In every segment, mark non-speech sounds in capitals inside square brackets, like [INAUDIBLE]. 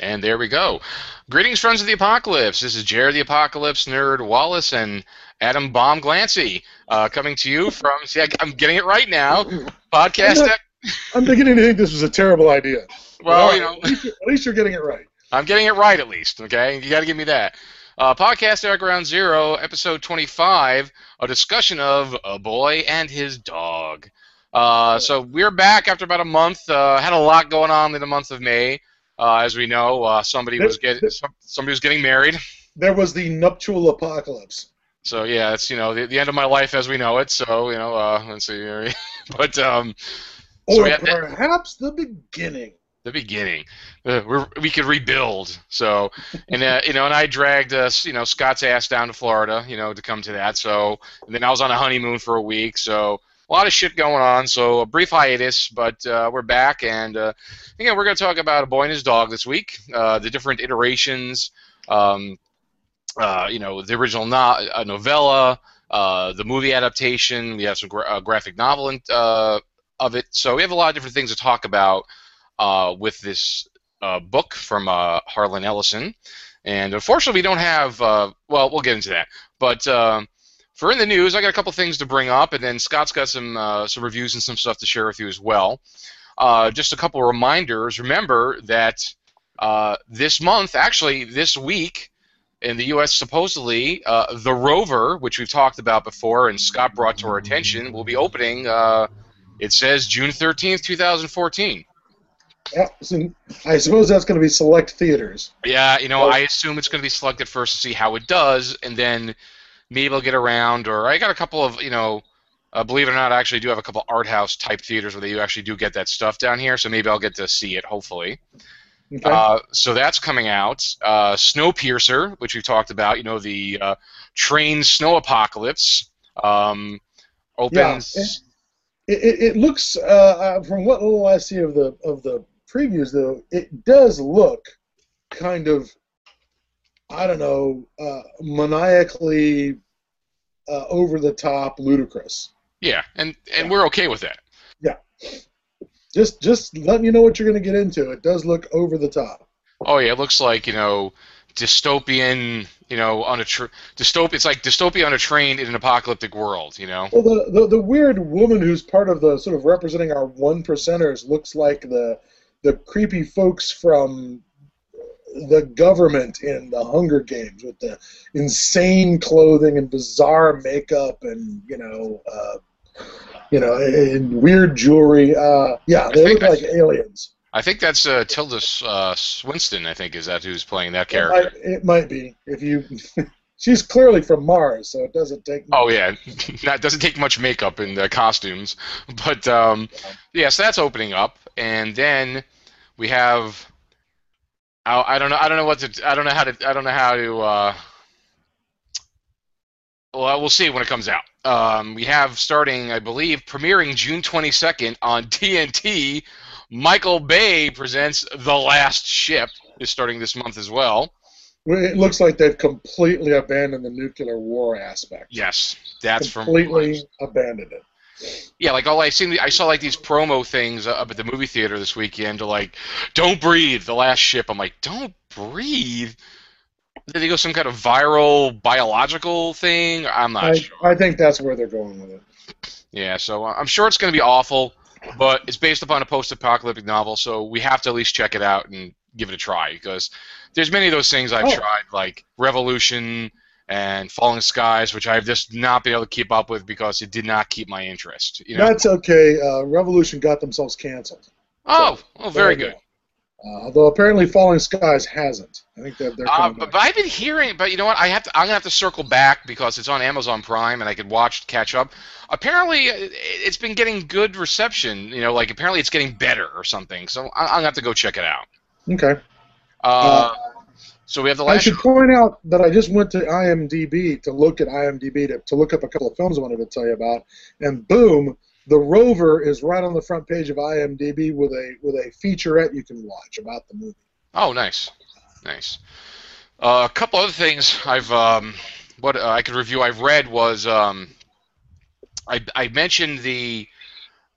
And there we go. Greetings, friends of the apocalypse. This is Jared the Apocalypse Nerd Wallace and Adam Bomb Glancy uh, coming to you from. See, I, am getting it right now. [LAUGHS] Podcast. I'm, not, [LAUGHS] I'm beginning to think this was a terrible idea. Well, you know, at least, at least, you're getting it right. I'm getting it right at least. Okay, you got to give me that. Uh, podcast Eric Ground Zero, episode 25, a discussion of a boy and his dog. Uh, so we're back after about a month. Uh, had a lot going on in the month of May. Uh, as we know, uh, somebody was getting somebody was getting married. There was the nuptial apocalypse. So yeah, it's you know the, the end of my life as we know it. So you know, uh, let's see, [LAUGHS] but um, or so perhaps the beginning. The beginning, uh, we could rebuild. So, and uh, you know, and I dragged us, you know, Scott's ass down to Florida, you know, to come to that. So, and then I was on a honeymoon for a week. So, a lot of shit going on. So a brief hiatus, but uh, we're back, and uh, again, we're going to talk about a boy and his dog this week. Uh, the different iterations, um, uh, you know, the original no- uh, novella, uh, the movie adaptation. We have some gra- graphic novel in, of it. So we have a lot of different things to talk about with this book from Harlan Ellison. And unfortunately, we don't have. well, we'll get into that, but. For in the news, I got a couple things to bring up, and then Scott's got some uh, some reviews and some stuff to share with you as well. Uh, just a couple reminders. Remember that uh, this month, actually this week, in the U.S., supposedly uh, the rover, which we've talked about before, and Scott brought to our attention, will be opening. Uh, it says June thirteenth, two thousand fourteen. Yeah, so I suppose that's going to be select theaters. Yeah, you know, I assume it's going to be selected first to see how it does, and then maybe I'll get around. Or I got a couple of you know, uh, believe it or not, I actually do have a couple art house type theaters where they actually do get that stuff down here. So maybe I'll get to see it. Hopefully. Okay. Uh, so that's coming out. Uh, Snowpiercer, which we've talked about, you know, the uh, train snow apocalypse, um, opens. Yeah, it, it, it looks, uh, uh, from what little I see of the of the previews, though, it does look kind of I don't know, uh, maniacally uh, over the top, ludicrous. Yeah, and and yeah. we're okay with that. Yeah, just just letting you know what you're going to get into. It does look over the top. Oh yeah, it looks like you know dystopian, you know, on a tr- dystop. It's like dystopia on a train in an apocalyptic world, you know. Well, the, the the weird woman who's part of the sort of representing our one percenters looks like the the creepy folks from the government in the Hunger Games with the insane clothing and bizarre makeup and you know, uh, you know, and weird jewelry. Uh, yeah, they look like aliens. I think that's uh, Tilda uh, Swinton. I think is that who's playing that character. It might, it might be if you. [LAUGHS] She's clearly from Mars, so it doesn't take. Much. Oh yeah, [LAUGHS] that doesn't take much makeup in the costumes, but um, yeah, so that's opening up, and then we have I, I don't know. I don't know what to. I don't know how to. I don't know how to. Uh, well, we'll see when it comes out. Um, we have starting, I believe, premiering June 22nd on [LAUGHS] TNT. Michael Bay presents The Last Ship is starting this month as well. It looks like they've completely abandoned the nuclear war aspect. Yes, that's completely from completely abandoned it. Yeah, like all I seen, I saw like these promo things up at the movie theater this weekend to like, "Don't breathe, the last ship." I'm like, "Don't breathe." Did they go some kind of viral biological thing? I'm not I, sure. I think that's where they're going with it. Yeah, so uh, I'm sure it's going to be awful, but it's based upon a post-apocalyptic novel, so we have to at least check it out and give it a try because there's many of those things I've oh. tried, like Revolution and Falling Skies, which I've just not been able to keep up with because it did not keep my interest. You know? That's okay. Uh, Revolution got themselves canceled. Oh, so, oh, very good. Uh, although apparently Falling Skies hasn't. I think they're. they're uh, but, but, I've been hearing, but you know what? I have to. I'm gonna have to circle back because it's on Amazon Prime and I could watch catch up. Apparently, uh, it's been getting good reception. You know, like apparently it's getting better or something. So I'm gonna have to go check it out. Okay. Uh, uh so we have the last. I should point out that I just went to IMDb to look at IMDb to, to look up a couple of films I wanted to tell you about, and boom, The Rover is right on the front page of IMDb with a with a featurette you can watch about the movie. Oh, nice, nice. Uh, a couple other things I've um, what uh, I could review I've read was um, I I mentioned the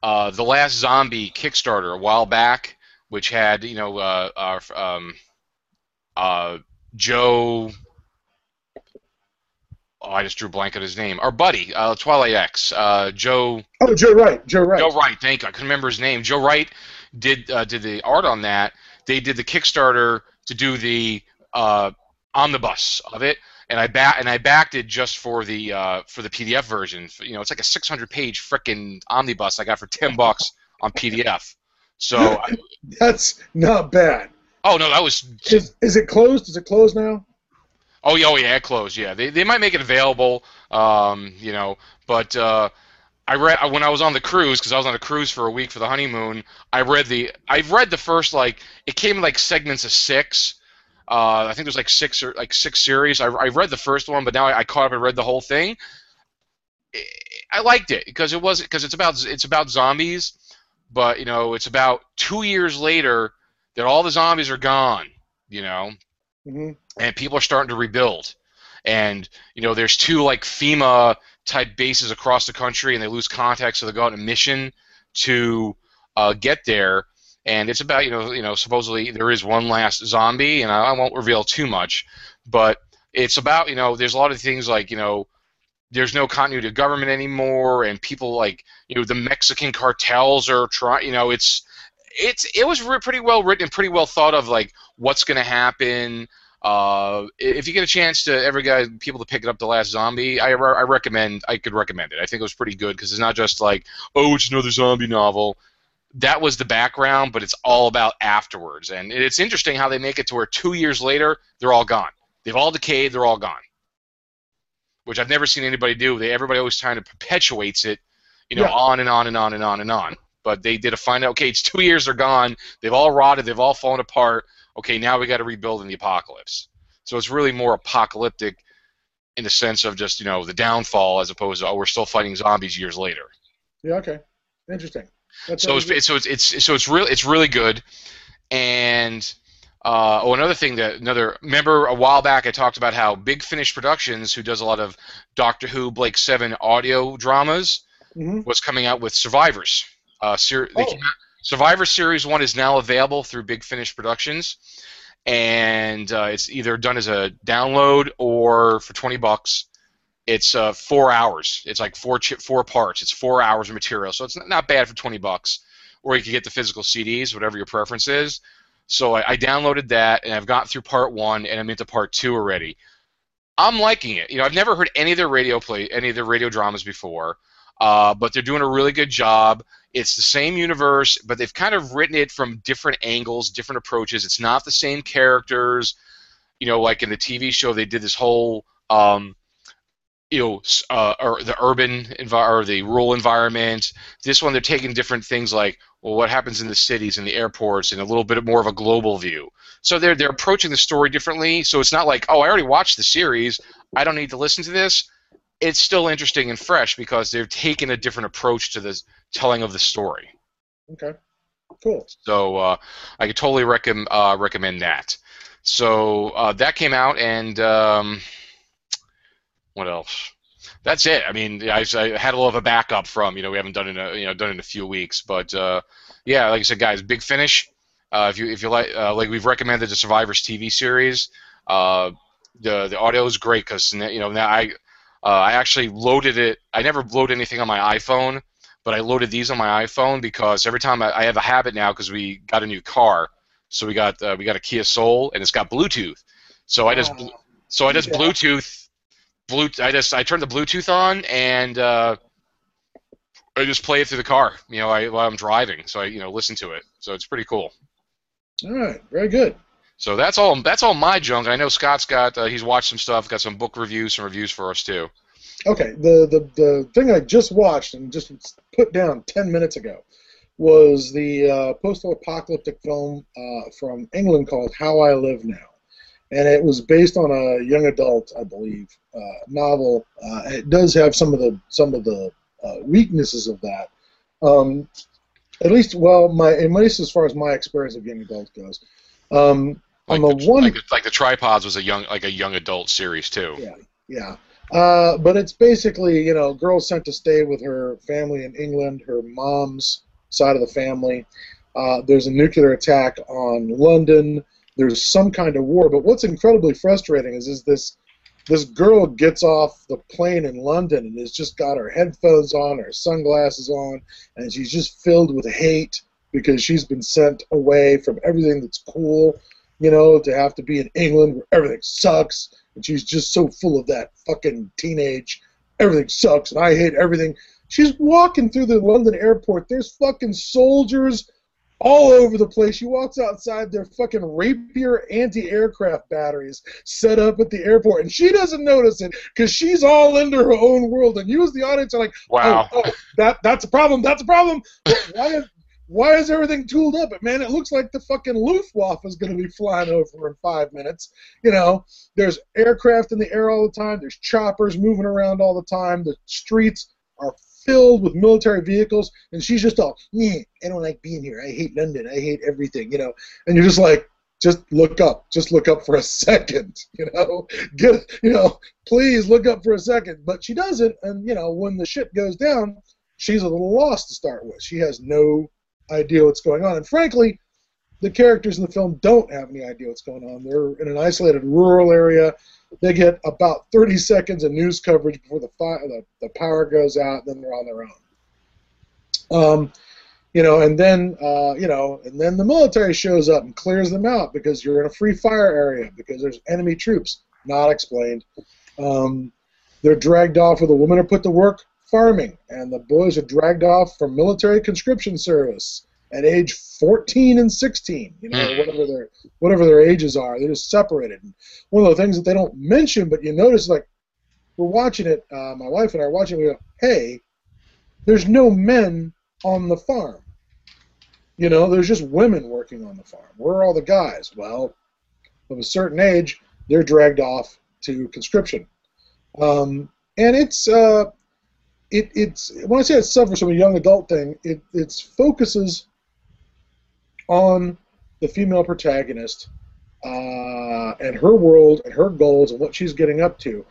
uh, the last zombie Kickstarter a while back, which had you know uh, our um, uh, Joe. Oh, I just drew a blank on his name. Our buddy, uh, Twilight X, uh, Joe. Oh, Joe Wright. Joe Wright. Joe Wright. Thank you. I couldn't remember his name. Joe Wright did uh, did the art on that. They did the Kickstarter to do the uh, omnibus of it, and I back and I backed it just for the uh, for the PDF version. You know, it's like a 600 page frickin' omnibus I got for 10 bucks on PDF. So [LAUGHS] that's not bad. Oh no, that was. Is, is it closed? Is it closed now? Oh yeah, oh yeah, it closed. Yeah, they they might make it available. Um, you know, but uh, I read when I was on the cruise because I was on a cruise for a week for the honeymoon. I read the I've read the first like it came in like segments of six. Uh, I think there's like six or like six series. I, I read the first one, but now I, I caught up and read the whole thing. I liked it because it was because it's about it's about zombies, but you know it's about two years later that all the zombies are gone. You know, mm-hmm. and people are starting to rebuild, and you know there's two like FEMA type bases across the country, and they lose contact, so they go on a mission to uh, get there. And it's about you know you know supposedly there is one last zombie, and I, I won't reveal too much, but it's about you know there's a lot of things like you know there's no continuity of government anymore, and people like you know the Mexican cartels are trying. You know, it's it's it was pretty well written and pretty well thought of, like what's going to happen. Uh, if you get a chance to ever get people to pick it up, The Last Zombie, I, I recommend. I could recommend it. I think it was pretty good because it's not just like oh, it's another zombie novel. That was the background, but it's all about afterwards, and it's interesting how they make it to where two years later they're all gone. They've all decayed. They're all gone which I've never seen anybody do. They everybody always kind of perpetuates it, you know, yeah. on and on and on and on and on. But they did a find out. Okay, it's two years. They're gone. They've all rotted. They've all fallen apart. Okay, now we got to rebuild in the apocalypse. So it's really more apocalyptic in the sense of just you know the downfall as opposed to oh we're still fighting zombies years later. Yeah. Okay. Interesting. That's so it's, so it's it's so it's really it's really good, and uh, oh, another thing that another remember a while back I talked about how Big Finish Productions, who does a lot of Doctor Who, Blake Seven audio dramas, mm-hmm. was coming out with Survivors. Uh, ser- oh. Survivor Series One is now available through Big Finish Productions, and uh, it's either done as a download or for twenty bucks. It's uh, four hours. It's like four ch- four parts. It's four hours of material, so it's not bad for twenty bucks. Or you can get the physical CDs, whatever your preference is. So I, I downloaded that and I've got through part one and I'm into part two already. I'm liking it. You know, I've never heard any of their radio play, any of their radio dramas before, uh, but they're doing a really good job. It's the same universe, but they've kind of written it from different angles, different approaches. It's not the same characters. You know, like in the TV show, they did this whole, um, you know, uh, or the urban envi- or the rural environment. This one, they're taking different things like well, what happens in the cities and the airports and a little bit more of a global view. So they're they're approaching the story differently. So it's not like, oh, I already watched the series, I don't need to listen to this. It's still interesting and fresh because they've taken a different approach to the telling of the story. Okay, cool. So uh, I could totally recommend uh, recommend that. So uh, that came out, and um, what else? that's it. I mean, I, I, had a little of a backup from. You know, we haven't done it in a, you know done in a few weeks, but uh, yeah, like I said, guys, big finish. Uh, if you if you like uh, like we've recommended the Survivors TV series, uh, the the audio is great because you know now I uh, I actually loaded it. I never load anything on my iPhone, but I loaded these on my iPhone because every time I, I have a habit now because we got a new car, so we got uh, we got a Kia Soul and it's got Bluetooth. So I just so I just. Bluetooth blue. I just I turn the Bluetooth on and uh, I just play it through the car. You know, I, while I'm driving, so I you know listen to it. So it's pretty cool. All right, very good. So that's all. That's all my junk. I know Scott's got. Uh, he's watched some stuff. Got some book reviews, some reviews for us too. Okay, the the the thing I just watched and just put down ten minutes ago was the uh, post-apocalyptic film uh, from England called How I Live Now and it was based on a young adult, I believe, uh, novel. Uh, it does have some of the some of the uh, weaknesses of that. Um, at least, well, my at least as far as my experience of young adult goes. Um, like on the, the one, like, like, the tripods was a young like a young adult series too. Yeah, yeah. Uh, but it's basically you know girl sent to stay with her family in England, her mom's side of the family. Uh, there's a nuclear attack on London there's some kind of war. But what's incredibly frustrating is is this this girl gets off the plane in London and has just got her headphones on, her sunglasses on, and she's just filled with hate because she's been sent away from everything that's cool, you know, to have to be in England where everything sucks, and she's just so full of that fucking teenage everything sucks and I hate everything. She's walking through the London airport. There's fucking soldiers all over the place. She walks outside, their fucking rapier anti-aircraft batteries set up at the airport, and she doesn't notice it because she's all into her own world. And you, as the audience, are like, oh, Wow. oh, oh that that's a problem. That's a problem. Why is why is everything tooled up? Man, it looks like the fucking Luftwaffe is going to be flying over in five minutes. You know, there's aircraft in the air all the time. There's choppers moving around all the time. The streets are filled with military vehicles, and she's just all, I don't like being here. I hate London. I hate everything. You know, and you're just like, just look up. Just look up for a second. [LAUGHS] You know, get you know, please look up for a second. But she doesn't, and you know, when the ship goes down, she's a little lost to start with. She has no idea what's going on, and frankly, the characters in the film don't have any idea what's going on. They're in an isolated rural area. They get about 30 seconds of news coverage before the fi- the, the power goes out. Then they're on their own. Um, you know, and then uh, you know, and then the military shows up and clears them out because you're in a free fire area because there's enemy troops. Not explained. Um, they're dragged off with the women are put to work farming, and the boys are dragged off for military conscription service at age 14 and 16, you know, Mm. whatever their whatever their ages are. They're just separated. And one of the things that they don't mention, but you notice, like we're watching it, uh, my wife and I are watching. it, We go, hey, there's no men on the farm. You know, there's just women working on the farm. Where are all the guys? Well, of a certain age, they're dragged off to conscription. Um, and it's uh, it, it's when I say it suffers from a young adult thing, it it focuses on the female protagonist uh, and her world and her goals and what she's getting up to.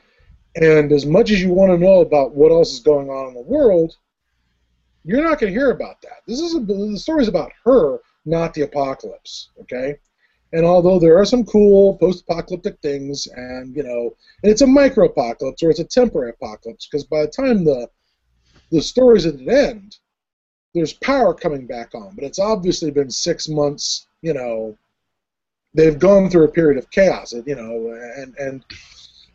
And as much as you want to know about what else is going on in the world, you're not going to hear about that. This is a, the story's about her, not the apocalypse. Okay. And although there are some cool post-apocalyptic things, and you know, and it's a micro-apocalypse or it's a temporary apocalypse, because by the time the the story's at an end, there's power coming back on. But it's obviously been six months. You know, they've gone through a period of chaos. You know, and and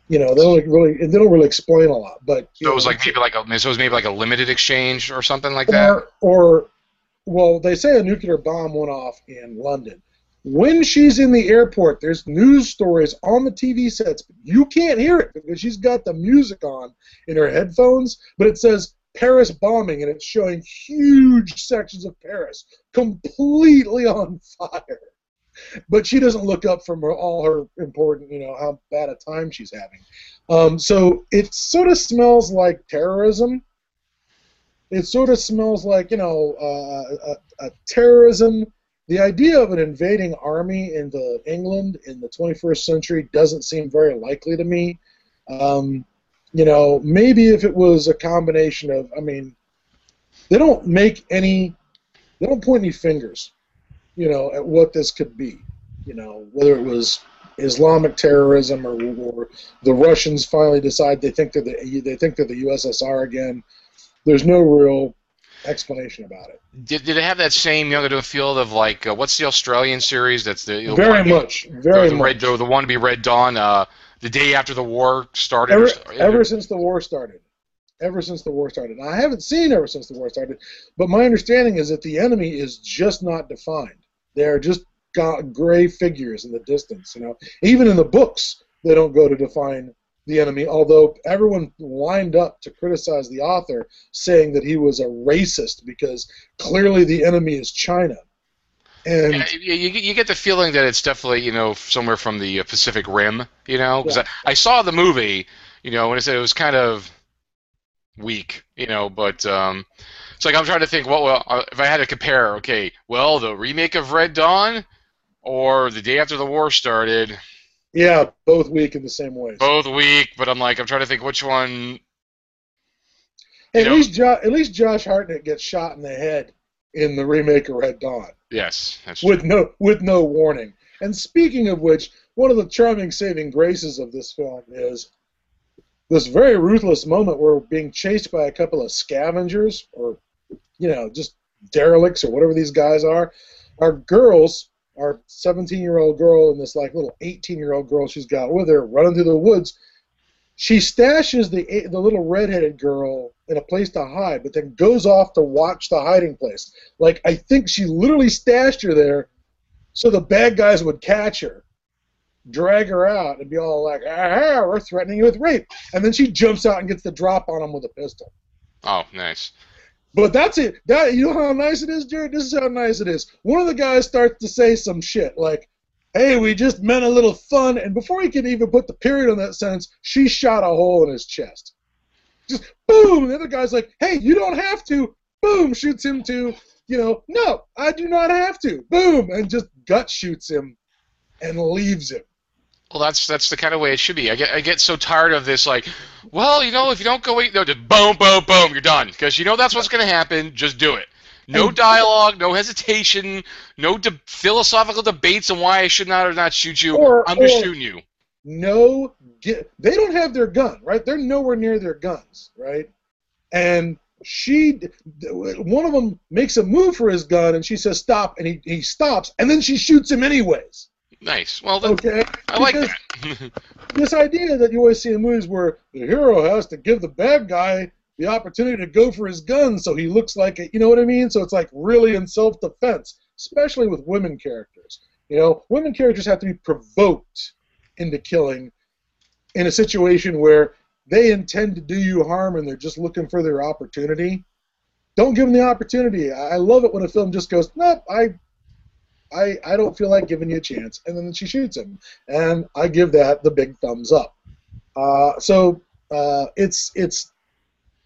you know they don't really they don't really explain a lot. But So it was know, like maybe like a so it was maybe like a limited exchange or something like that. or, or well, they say a nuclear bomb went off in London. When she's in the airport, there's news stories on the TV sets. You can't hear it because she's got the music on in her headphones, but it says Paris bombing, and it's showing huge sections of Paris completely on [LAUGHS] fire. But she doesn't look up from her, all her important, you know, how bad a time she's having. Um, so it sort of smells like terrorism it sort of smells like you know uh, a, a terrorism. The idea of an invading army into England in the 21st century doesn't seem very likely to me. Um, you know, maybe if it was a combination of, I mean, they don't make any, they don't point any fingers, you know, at what this could be. You know, whether it was Islamic terrorism or, or the Russians finally decide they think they're the they think they're the USSR again there's no real explanation about it. Did, did it have that same young adult feel of like uh, what's the Australian series? That's the the Very much, very the, much. Red, the, the one to be Red Dawn. Uh, the day after the war started. Ever, or ever since the war started, ever since the war started. I haven't seen ever since the war started, but my understanding is that the enemy is just not defined. They are just got gray figures in the distance. You know, even in the books, they don't go to define the enemy. Although everyone lined up to criticize the author, saying that he was a racist because clearly the enemy is China. And Yeah, you, you, get the feeling that it's definitely you know somewhere from the uh, Pacific Rim, you know, because Yeah. I, I saw the movie, you know, and I said it was kind of weak, you know, but um, it's like I'm trying to think, what well, uh, if I had to compare, okay, well, the remake of Red Dawn or the day after the war started, yeah, both weak in the same way. both weak, but I'm like I'm trying to think which one. At know- least, jo- at least Josh Hartnett gets shot in the head in the remake of Red Dawn Yes, that's true. with no with no warning. And speaking of which, one of the charming saving graces of this film is this very ruthless moment where we're being chased by a couple of scavengers or, you know, just derelicts or whatever these guys are. Our girls, our 17 year old girl and this like little 18 year old girl she's got with her running through the woods. She stashes the the little redheaded girl in a place to hide, but then goes off to watch the hiding place. Like I think she literally stashed her there so the bad guys would catch her drag her out and be all like, ah, we're threatening you with rape. And then she jumps out and gets the drop on him with a pistol. Oh, nice. But that's it. That you know how nice it is, Jared. This is how nice it is. One of the guys starts to say some shit like, "Hey, we just meant a little fun," and before he can even put the period on that sentence, she shot a hole in his chest. Just boom. And the other guy's like, "Hey, you don't have to." Boom, shoots him too. You know, no, I do not have to. Boom, and just gut shoots him and leaves him. Well, that's that's the kind of way it should be. I get I get so tired of this. Like, well, you know, if you don't go eat, no, just boom, boom, boom, you're done. Because you know that's what's going to happen. Just do it. No dialogue, no hesitation, no de- philosophical debates on why I should not or not shoot you. Or, I'm just or shooting you. No, get, they don't have their gun, right? They're nowhere near their guns, right? And she, one of them makes a move for his gun, and she says stop, and he, he stops, and then she shoots him anyways. Nice. Well, then, Okay, I like Because that. [LAUGHS] this idea that you always see in movies where the hero has to give the bad guy the opportunity to go for his gun so he looks like it. You know what I mean? So it's like really in self-defense, especially with women characters. You know, women characters have to be provoked into killing in a situation where they intend to do you harm and they're just looking for their opportunity. Don't give them the opportunity. I love it when a film just goes, nope, I, I, I don't feel like giving you a chance, and then she shoots him, and I give that the big thumbs up. Uh, so uh, it's it's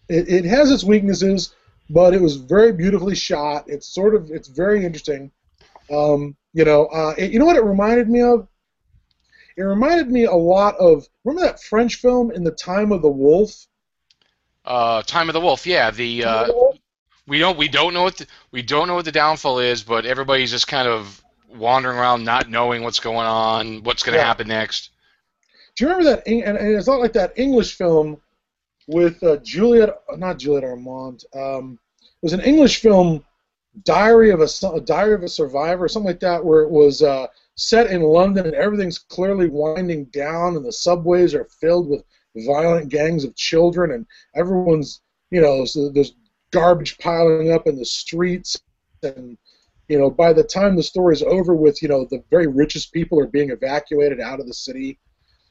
it, it has its weaknesses, but it was very beautifully shot. It's sort of it's very interesting. Um, you know, uh, it, you know what it reminded me of? It reminded me a lot of remember that French film in the Time of the Wolf. Uh, Time of the Wolf. Yeah, the uh, we don't we don't know what the, we don't know what the downfall is, but everybody's just kind of wandering around, not knowing what's going on, what's going to Yeah. happen next. Do you remember that? And, and it's not like that English film with uh, Juliet, not Juliet Armand. Um, it was an English film, Diary of a, Su- Diary of a Survivor, something like that, where it was uh, set in London and everything's clearly winding down, and the subways are filled with violent gangs of children, and everyone's, you know, there's garbage piling up in the streets, and you know, by the time the story's over with, you know, the very richest people are being evacuated out of the city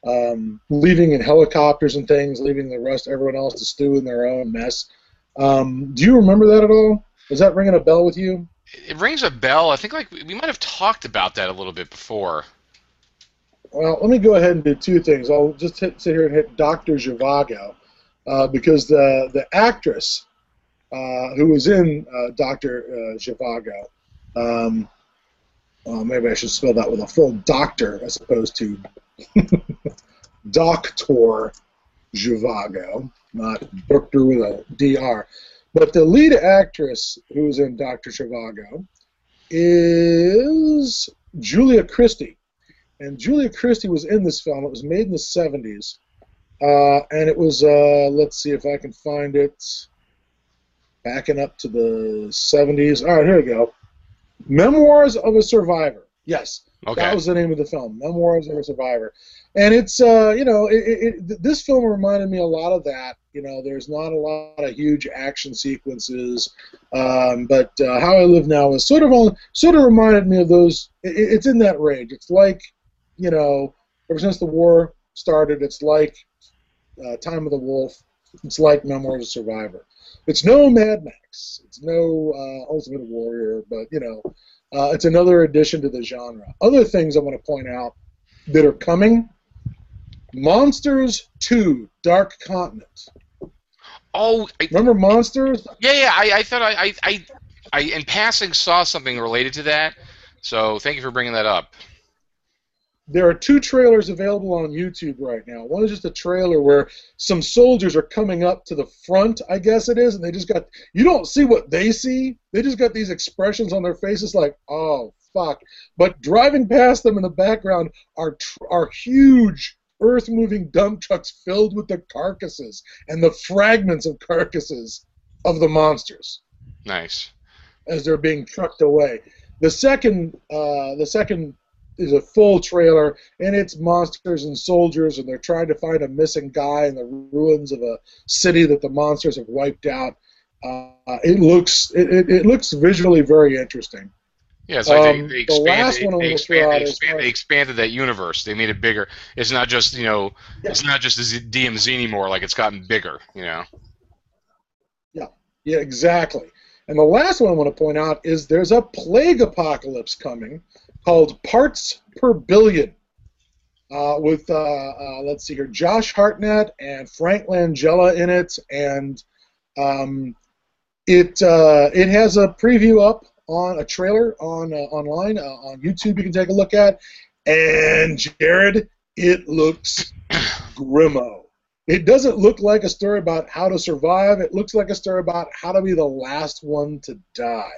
um, leaving in helicopters and things, leaving the rest, everyone else to stew in their own mess. Um, do you remember that at all? Is that ringing a bell with you? It rings a bell. I think like we might have talked about that a little bit before. Well, let me go ahead and do two things. I'll just hit, sit here and hit Dr. Zhivago uh, because the the actress uh, who was in uh, Dr. Uh, Zhivago, um, well, maybe I should spell that with a full doctor as opposed to [LAUGHS] Doctor Zhivago, not Doctor with a DR. But the lead actress who's in Dr. Zhivago is Julia Christie. And Julia Christie was in this film. It was made in the 70s. Uh, and it was, uh, let's see if I can find it. Backing up to the 70s. All right, here we go. Memoirs of a Survivor. Yes, Okay. that was the name of the film, Memoirs of a Survivor. And it's, uh, you know, it, it, this film reminded me a lot of that. You know, there's not a lot of huge action sequences, um, but uh, How I Live Now is sort of on, sort of reminded me of those. It, it's in that range. It's like, you know, ever since the war started, it's like uh, Time of the Wolf. It's like Memoir of a Survivor. It's no Mad Max. It's no uh, Ultimate Warrior, but you know, uh, it's another addition to the genre. Other things I want to point out that are coming: Monsters 2: Dark Continent. oh, I, Remember Monsters? yeah, yeah. I, I thought I, I, I, in passing, saw something related to that. So thank you for bringing that up. There are two trailers available on YouTube right now. One is just a trailer where some soldiers are coming up to the front, I guess it is, and they just got you don't see what they see. They just got these expressions on their faces like, "Oh fuck. But driving past them in the background are tr- are huge earth-moving dump trucks filled with the carcasses and the fragments of carcasses of the monsters Nice. as they're being trucked away. The second, uh, the second is a full trailer, and it's monsters and soldiers, and they're trying to find a missing guy in the ruins of a city that the monsters have wiped out. Uh, it looks, it, it, it looks visually very interesting. Yeah, it's like Um, they, they expanded. I'm They, expand, they, expand, they expanded that universe. They made it bigger. It's not just you know, Yeah. it's not just the DMZ anymore. Like it's gotten bigger. You know. Yeah, exactly. And the last one I want to point out is there's a plague apocalypse coming called Parts Per Billion. Uh, with uh, uh, let's see here, Josh Hartnett and Frank Langella in it, and um, it uh, it has a preview up on a trailer on uh, online uh, on YouTube. You can take a look at, and Jared, it looks [CLEARS THROAT] grimo. It doesn't look like a story about how to survive. It looks like a story about how to be the last one to die.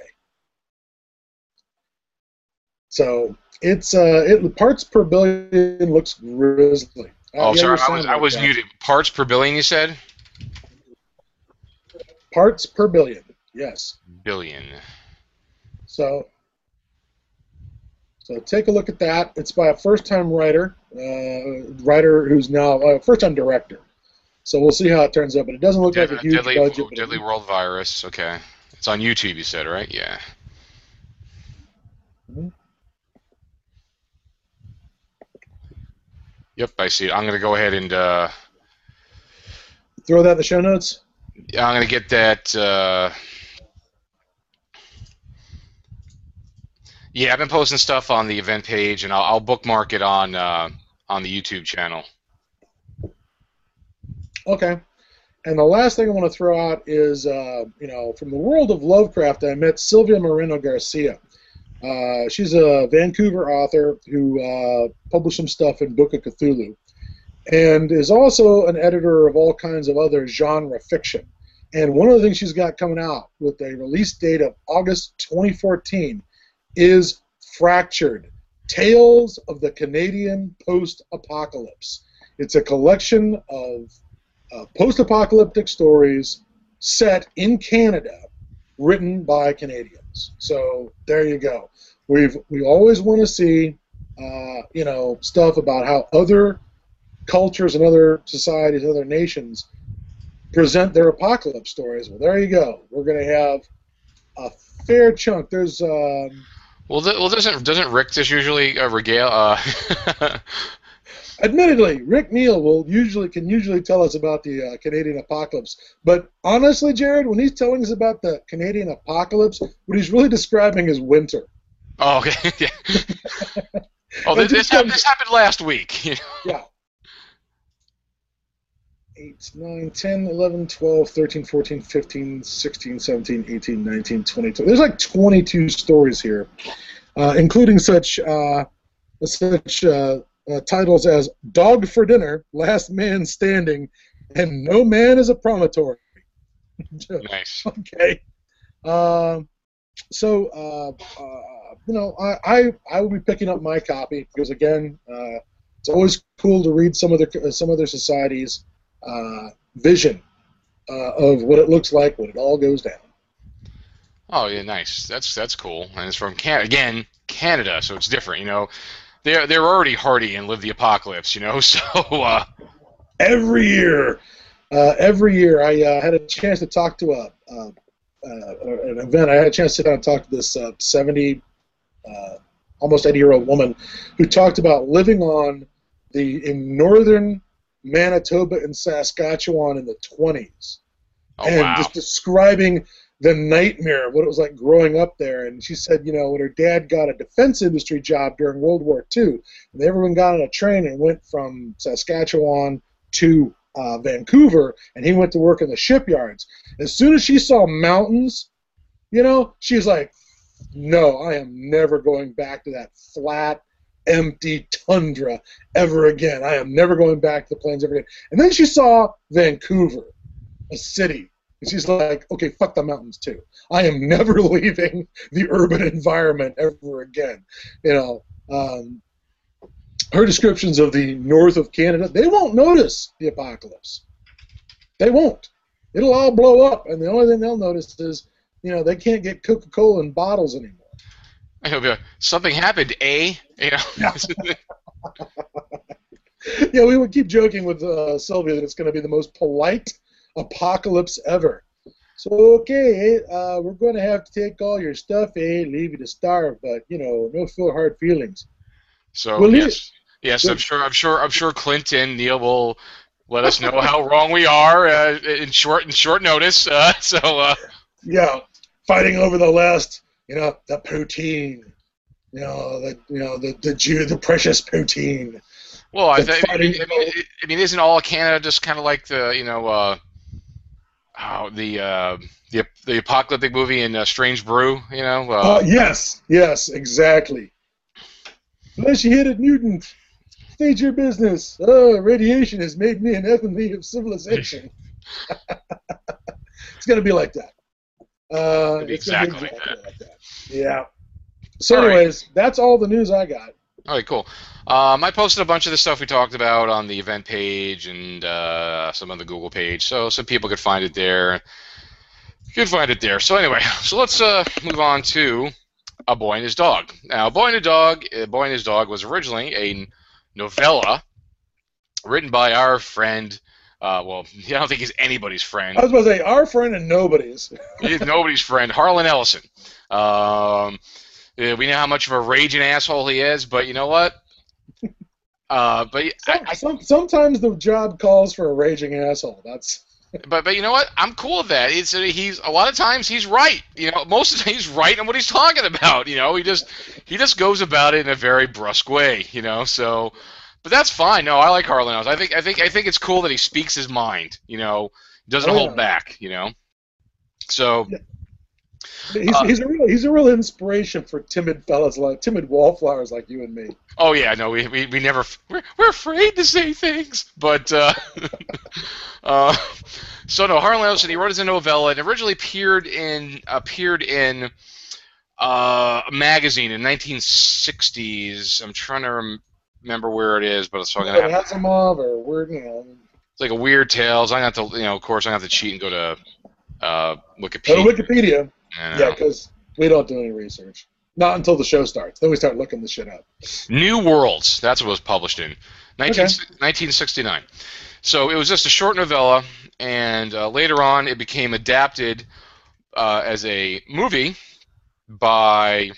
So it's uh, it parts per billion looks grisly. Oh, sorry, I was I was that. muted. Parts per billion, you said. Parts per billion. Yes. Billion. So, so take a look at that. It's by a first-time writer, uh, writer who's now a first-time director. So we'll see how it turns out. But it doesn't look like a huge deadly, budget. deadly world virus. Okay, it's on YouTube. You said right? Yeah. Mhm. Yep, I see it. I'm gonna go ahead and uh, Throw that in the show notes. I'm gonna get that. Uh, yeah, I've been posting stuff on the event page, and I'll, I'll bookmark it on uh, on the YouTube channel. Okay. And the last thing I want to throw out is, uh, you know, from the world of Lovecraft, I met Silvia Moreno Garcia. Uh, she's a Vancouver author who uh, published some stuff in Book of Cthulhu, and is also an editor of all kinds of other genre fiction. And one of the things she's got coming out with a release date of August 2014 is Fractured Tales of the Canadian Post Apocalypse. It's a collection of uh, post-apocalyptic stories set in Canada, written by Canadians. So there you go. We've we always want to see, uh, you know, stuff about how other cultures and other societies, other nations present their apocalypse stories. Well, there you go. We're going to have a fair chunk. There's um, Well, well, doesn't doesn't Rick just usually uh, regale? Uh, [LAUGHS] Admittedly, Rick Neal will usually can usually tell us about the uh, Canadian apocalypse, but honestly, Jared, when he's telling us about the Canadian apocalypse, what he's really describing is winter. oh, okay. [LAUGHS] [LAUGHS] Oh, this, this, just hap- this happened last week. 8, 9, 10, 11, 12, 13, 14, 15, 16, 17, 18, 19, 22. There's like 22 stories here, uh, including such uh, such uh, uh, titles as Dog for Dinner, Last Man Standing, and No Man is a Promontory. [LAUGHS] nice. okay. Um, so, uh, uh, you know, I, I I will be picking up my copy because again, uh, it's always cool to read some other some other societies' uh, vision uh, of what it looks like when it all goes down. Oh yeah, nice. That's that's cool. And it's from Can again, Canada, so it's different. You know, they're they're already hardy and live the apocalypse. You know, [LAUGHS] so uh, Every year, uh, every year, I uh, had a chance to talk to a. An event. I had a chance to sit down and talk to this uh, 70, uh, almost 80 year old woman who talked about living on the in northern Manitoba and Saskatchewan in the 20s, oh and wow. just describing the nightmare of what it was like growing up there. And she said, you know, when her dad got a defense industry job during World War II, and everyone got on a train and went from Saskatchewan to uh, Vancouver, and he went to work in the shipyards. As soon as she saw mountains, you know, she's like, no, I am never going back to that flat, empty tundra ever again. I am never going back to the plains ever again. And then she saw Vancouver, a city, And she's like, okay, fuck the mountains too. I am [LAUGHS] never leaving the urban environment ever again. You know, um, her descriptions of the north of Canada, they won't notice the apocalypse. They won't. It'll all blow up, and the only thing they'll notice is, you know, they can't get Coca-Cola in bottles anymore. I hope uh, something happened, eh? You know. Yeah. [LAUGHS] yeah, we would keep joking with uh, Silvia that it's going to be the most polite apocalypse ever. So okay, uh, we're going to have to take all your stuff, eh? Leave you to starve, but you know, no feel hard feelings. So Well, yes, yes, I'm sure, I'm sure, I'm sure Clinton Neil will let us know how wrong we are uh, in short in short notice. Uh, [LAUGHS] so uh, Yeah, fighting over the last, you know, the poutine. You know, the you know the the Jew, the precious poutine. well, I, th- I, mean, I, mean, I mean, isn't all of Canada just kind of like the you know uh, oh, the uh, the the apocalyptic movie in uh, Strange Brew? You know, uh, Uh, yes, yes, exactly. Unless you hit it, Newton. State your business. Oh, radiation has made me an enemy of civilization. [LAUGHS] it's going to be like that. Uh, It'll be gonna exactly like like that. Yeah. So, All right. anyways, that's all the news I got. All right, cool. Um, I posted a bunch of the stuff we talked about on the event page and uh, some on the Google page, so some people could find it there. You can find it there. So anyway, [LAUGHS] so let's uh, move on to A Boy and His Dog. Now, A Boy and His Dog, A Boy and His Dog was originally a novella written by our friend. Uh, well, [LAUGHS] I don't think he's anybody's friend. I was about to say, our friend and nobody's. He's nobody's friend, Harlan Ellison. Um, yeah, we know how much of a raging asshole he is, but you know what? [LAUGHS] Uh, but I, Some, some, sometimes the job calls for a raging asshole. That's [LAUGHS] But but you know what? I'm cool with that. It's he's a lot of times he's right. You know, most of the time he's right in what he's talking about. You know, he just he just goes about it in a very brusque way. You know, so but that's fine. No, I like Harlan. Ellison. I think I think I think it's cool that he speaks his mind. You know, doesn't Oh, hold back. You know, so he's, Uh, he's a real he's a real inspiration for timid fellas like timid wallflowers like you and me. oh yeah, no, we we, we never we're, we're afraid to say things, but. uh [LAUGHS] Uh, so no, Harlan Ellison. He wrote as a novella. and originally appeared in appeared in uh, a magazine in 1960s. I'm trying to rem- remember where it is, but it's, I'm gonna have, Asimov or word, you know, it's like a Weird Tales. I got to, you know, of course, I got to cheat and go to uh, go Wikipedia. to Wikipedia. Yeah, because we don't do any research. Not until the show starts. Then we start looking the shit up. New Worlds. That's what it was published in 19, Okay. 1969. So it was just a short novella, and uh, later on it became adapted uh, as a movie by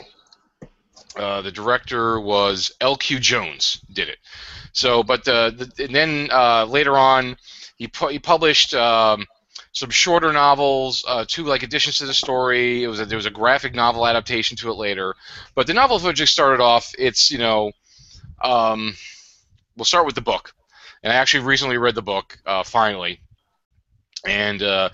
uh, the director was L.Q. Jones did it. So, but uh, the, and then uh, later on he pu- he published. Um, some shorter novels, uh, two like additions to the story. It was a, there was a graphic novel adaptation to it later, but the novel originally started off. It's you know, um, we'll start with the book, and I actually recently read the book uh, finally, and uh,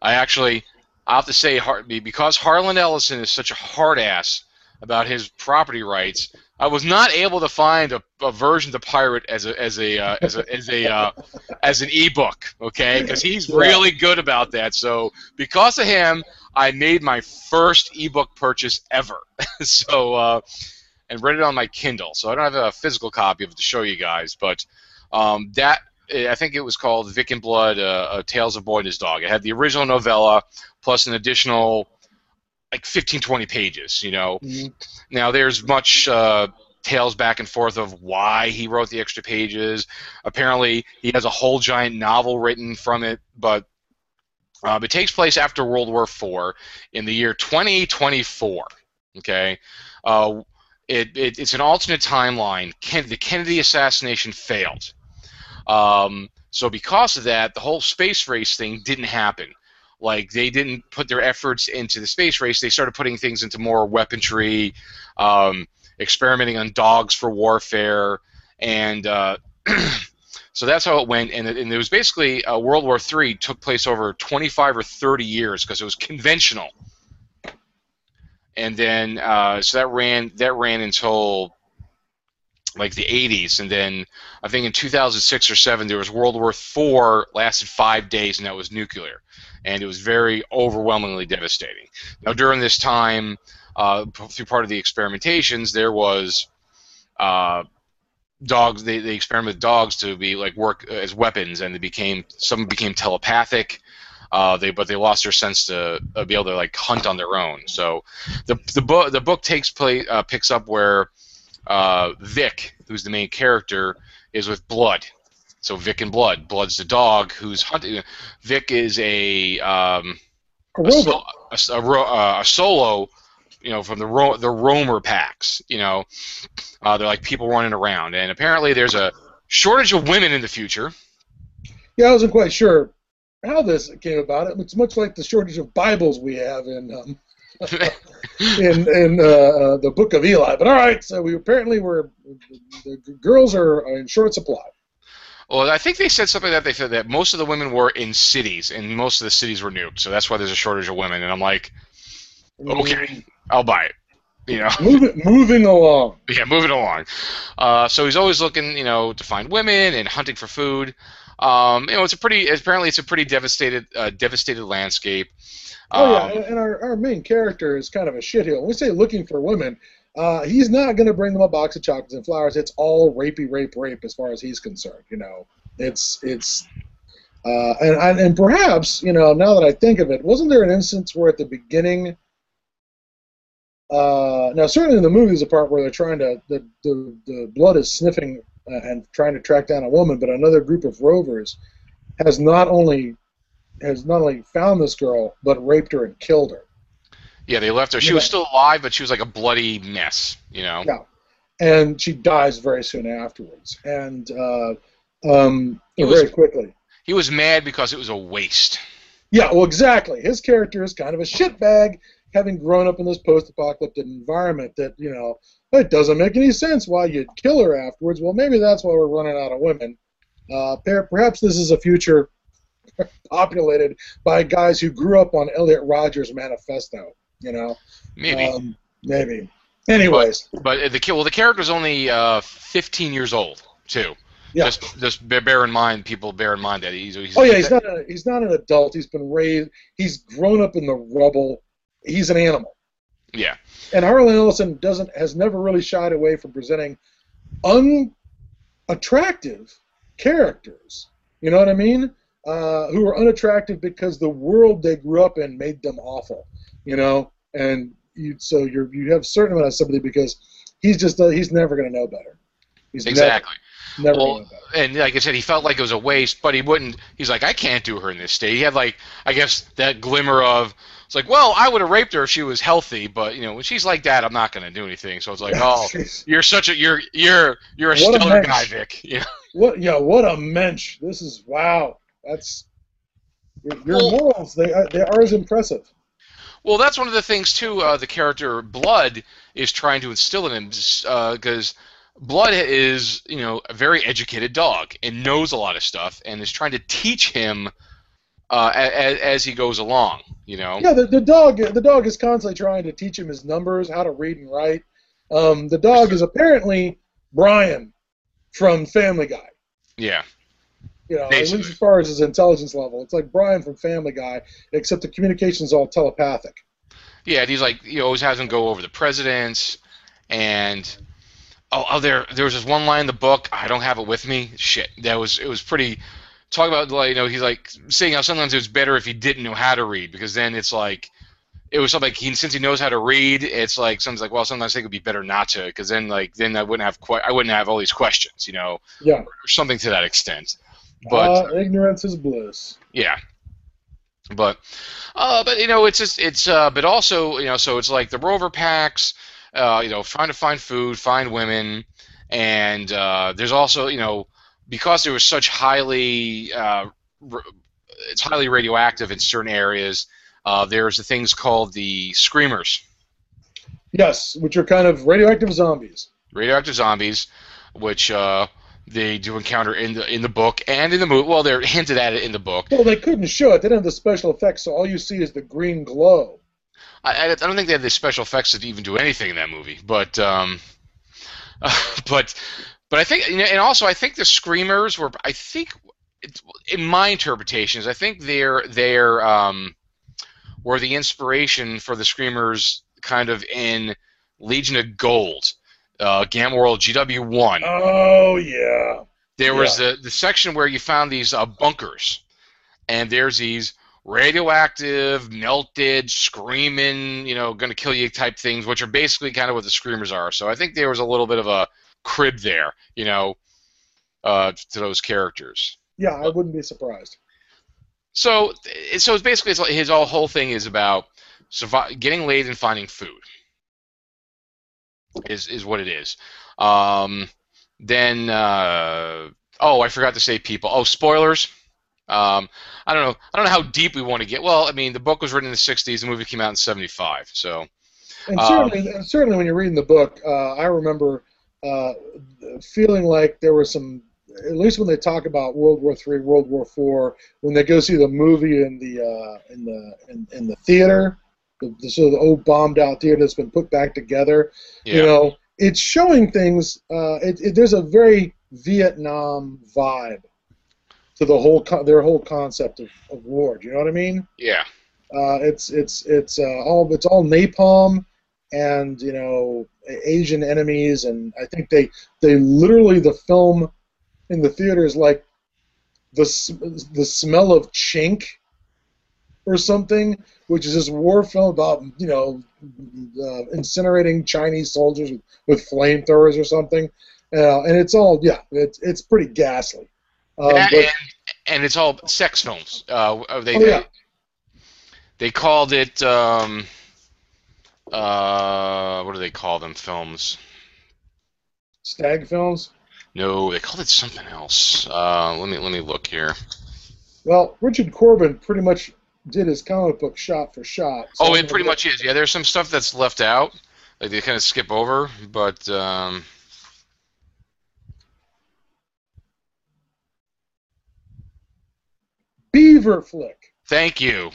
I actually I have to say because Harlan Ellison is such a hard ass about his property rights. I was not able to find a, a version to pirate as a as a uh, as a as a uh, as an ebook, okay? Because he's really good about that. So because of him, I made my first ebook purchase ever. [LAUGHS] so uh, and read it on my Kindle. So I don't have a physical copy of it to show you guys, but um, that I think it was called Vic and Blood: uh, uh, Tales of Boy and His Dog. It had the original novella plus an additional like 15, 20 pages. You know, Mhm. now there's much uh, tales back and forth of why he wrote the extra pages. Apparently, he has a whole giant novel written from it, but um, it takes place after World War IV in the year 2024. Okay, uh, it, it, it's an alternate timeline. Ken, the Kennedy assassination failed. Um, so because of that, the whole space race thing didn't happen. Like they didn't put their efforts into the space race. They started putting things into more weaponry, um, experimenting on dogs for warfare, and uh, [CLEARS THROAT] so that's how it went. And it, and it was basically uh, World War III took place over 25 or 30 years because it was conventional. And then uh, so that ran that ran until like the 80s, and then I think in 2006 or seven there was World War IV, lasted five days, and that was nuclear, and it was very overwhelmingly devastating. Now during this time, uh, through part of the experimentations, there was uh, dogs. They, they experimented with dogs to be like work as weapons, and they became some became telepathic. Uh, they but they lost their sense to uh, be able to like hunt on their own. So the the book the book takes place uh, picks up where uh, Vic, who's the main character, is with Blood. So Vic and Blood. Blood's the dog who's hunting. Vic is a um, A a, so- a, a, uh, a solo, you know, from the ro- the roamer packs. You know, uh, they're like people running around, and apparently there's a shortage of women in the future. Yeah, I wasn't quite sure how this came about. It's much like the shortage of Bibles we have in um, [LAUGHS] in in uh, uh, the Book of Eli. But all right, so we apparently were the the girls are in short supply. Well, I think they said something that they said that most of the women were in cities, and most of the cities were nuked, so that's why there's a shortage of women. And I'm like, okay, I'll buy it. You know. [LAUGHS] Moving moving along. yeah, moving along. Uh, so he's always looking, you know, to find women and hunting for food. Um, you know, it's a pretty. Apparently, it's a pretty devastated, uh, devastated landscape. Oh yeah, Um, and- our, our main character is kind of a shitheel. When we say looking for women, uh, he's not going to bring them a box of chocolates and flowers. It's all rapey, rape, rape as far as he's concerned. You know, it's it's. Uh, and, and perhaps you know now that I think of it, wasn't there an instance where at the beginning? Uh, now certainly in the movie there's a part where they're trying to the the, the blood is sniffing uh, and trying to track down a woman, but another group of rovers has not only has not only found this girl but raped her and killed her. Yeah, they left her. She Yeah. was still alive, but she was like a bloody mess. You know. Yeah. and she dies very soon afterwards, and uh, um, He was- very quickly. He was mad because it was a waste. Yeah, well, exactly. His character is kind of a shitbag, having grown up in this post-apocalyptic environment. That you know, it doesn't make any sense why you'd kill her afterwards. Well, maybe that's why we're running out of women. Uh, perhaps this is a future [LAUGHS] populated by guys who grew up on Elliot Rodgers' Manifesto. You know, Maybe. Um, maybe. Anyways, But the ki- well, the character's only uh, 15 years old too. Yeah. Just just bear- bear in mind, people bear in mind that he's. he's Oh yeah, he's not a, he's not an adult. He's been raised. He's grown up in the rubble. He's an animal. Yeah. And Harlan Ellison doesn't has never really shied away from presenting unattractive characters. You know what I mean? Uh, who are unattractive because the world they grew up in made them awful. You know, and you so you you have a certain amount of sympathy because he's just uh, he's never going to know better. He's Exactly. Never, Well, gonna know better. and like I said, he felt like it was a waste, but he wouldn't. He's like, I can't do her in this state. He had like, I guess that glimmer of. It's like, well, I would have raped her if she was healthy, but you know, when she's like that, I'm not going to do anything. So it's like, oh, [LAUGHS] you're such a you're you're you're a What a stellar mensch. guy, Vic. [LAUGHS] Know? What? Yeah, what a mensch! This is wow. That's your, your Well- morals. They are, they are as impressive. Well, that's one of the things too. Uh, the character Blood is trying to instill in him because Blood is, you know, a very educated dog and knows a lot of stuff and is trying to teach him uh, as, as he goes along. You know. Yeah, the, the dog the dog is constantly trying to teach him his numbers, how to read and write. Um, the dog is apparently Brian from Family Guy. Yeah. You know, at least as far as his intelligence level, it's like Brian from Family Guy, except the communication's is all telepathic. Yeah, and he's like he always has him go over the presidents, and oh, oh, there there was this one line in the book. I don't have it with me. Shit, that was it was pretty. Talk about like you know he's like saying how sometimes it's better if he didn't know how to read because then it's like it was something like he since he knows how to read it's like sometimes like well sometimes I think it'd be better not to because then like then I wouldn't have que- I wouldn't have all these questions you know Yeah. or something to that extent. But uh, ignorance is bliss. yeah. But uh, but you know it's just it's uh, but also you know so it's like the rover packs uh, you know trying to find food find women and uh, there's also you know because there was such highly uh, it's highly radioactive in certain areas uh, there's the things called the screamers Yes, which are kind of radioactive zombies. radioactive zombies which uh, they do encounter in the in the book and in the movie well they're hinted at it in the book Well, they couldn't show it. They didn't have the special effects, so all you see is the green glow. I, I don't think they had the special effects to even do anything in that movie, but um, [LAUGHS] but but I think and also I think the screamers were I think in my interpretations I think they're they're um, were the inspiration for the screamers kind of in Legion of Gold, uh, Gamma World GW one. Oh yeah. There Yeah. was the the section where you found these uh, bunkers, and there's these radioactive, melted, screaming, you know, gonna kill you type things, which are basically kind of what the screamers are. So I think there was a little bit of a crib there, you know, uh, to those characters. Yeah, I wouldn't be surprised. So, so it's basically it's his all whole thing is about survi- getting laid and finding food. Is is what it is. Um, then, uh, oh, I forgot to say people. Oh, spoilers. Um, I don't know. I don't know how deep we want to get. Well, I mean, the book was written in the '60s. The movie came out in '75. So, And Um, certainly, and certainly, when you're reading the book, uh, I remember uh, feeling like there was some. At least when they talk about World War Three, World War Four, when they go see the movie in the uh, in the in, in the theater, the, the sort of the old bombed out theater that's been put back together. yeah, You know, it's showing things. Uh, it, it, there's a very Vietnam vibe to the whole co- their whole concept of, of war. Do you know what I mean? yeah, Uh, it's it's it's uh, all it's all napalm and you know Asian enemies, and I think they they literally the film in the theater is like the the smell of chink or something, which is this war film about you know uh, incinerating Chinese soldiers with, with flamethrowers or something, uh, and it's all yeah, it's it's pretty ghastly. Um, and, but- and it's all sex films. Uh, they, Oh, yeah. they called it. Um, uh, what do they call them? Films. stag films. No, they called it something else. Uh, let me let me look here. Well, Richard Corben pretty much did his comic book shot for shot. so Oh, it pretty much is. Yeah, there's some stuff that's left out, like they kind of skip over. But um, Beaver flick. thank you.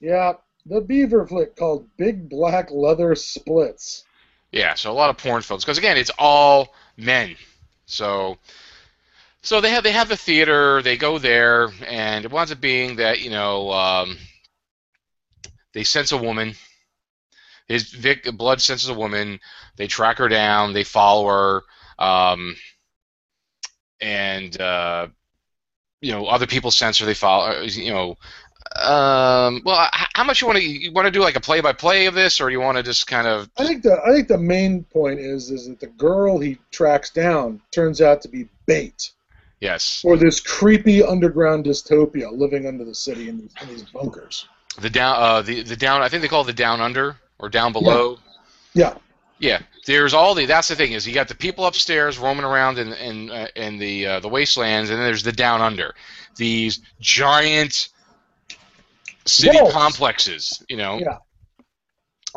Yeah, the Beaver flick called Big Black Leather Splits. Yeah, so a lot of porn films because again, it's all men. So, so they have they have the theater. They go there, and it winds up being that you know um, they sense a woman. His Vic blood senses a woman. They track her down. They follow her, um, and uh, you know other people sense her. They follow. You know. Um, well, how much you want to you want to do like a play by play of this, or you want to just kind of I think the I think the main point is is that the girl he tracks down turns out to be bait yes for this creepy underground dystopia living under the city in these, in these bunkers. The down, uh, the the down. I think they call it the down under or down below. Yeah, Yeah. There's all the. That's the thing is you got the people upstairs roaming around in in uh, in the uh, the wastelands, and then there's the down under, these giant city complexes. You know. Yeah.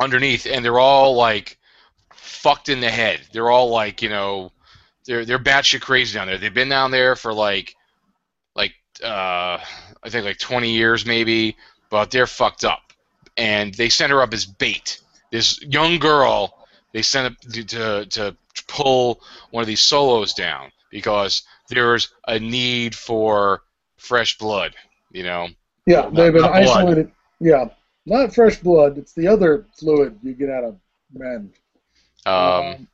Underneath, and they're all like fucked in the head. They're all like you know, they're they're batshit crazy down there. They've been down there for like, like uh, I think like 20 years maybe, but they're fucked up, and they send her up as bait. This young girl, they send up to to, to pull one of these solos down because there's a need for fresh blood. You know. yeah, Not- they've been not blood. isolated. Yeah, not fresh blood. It's the other fluid you get out of men. Um,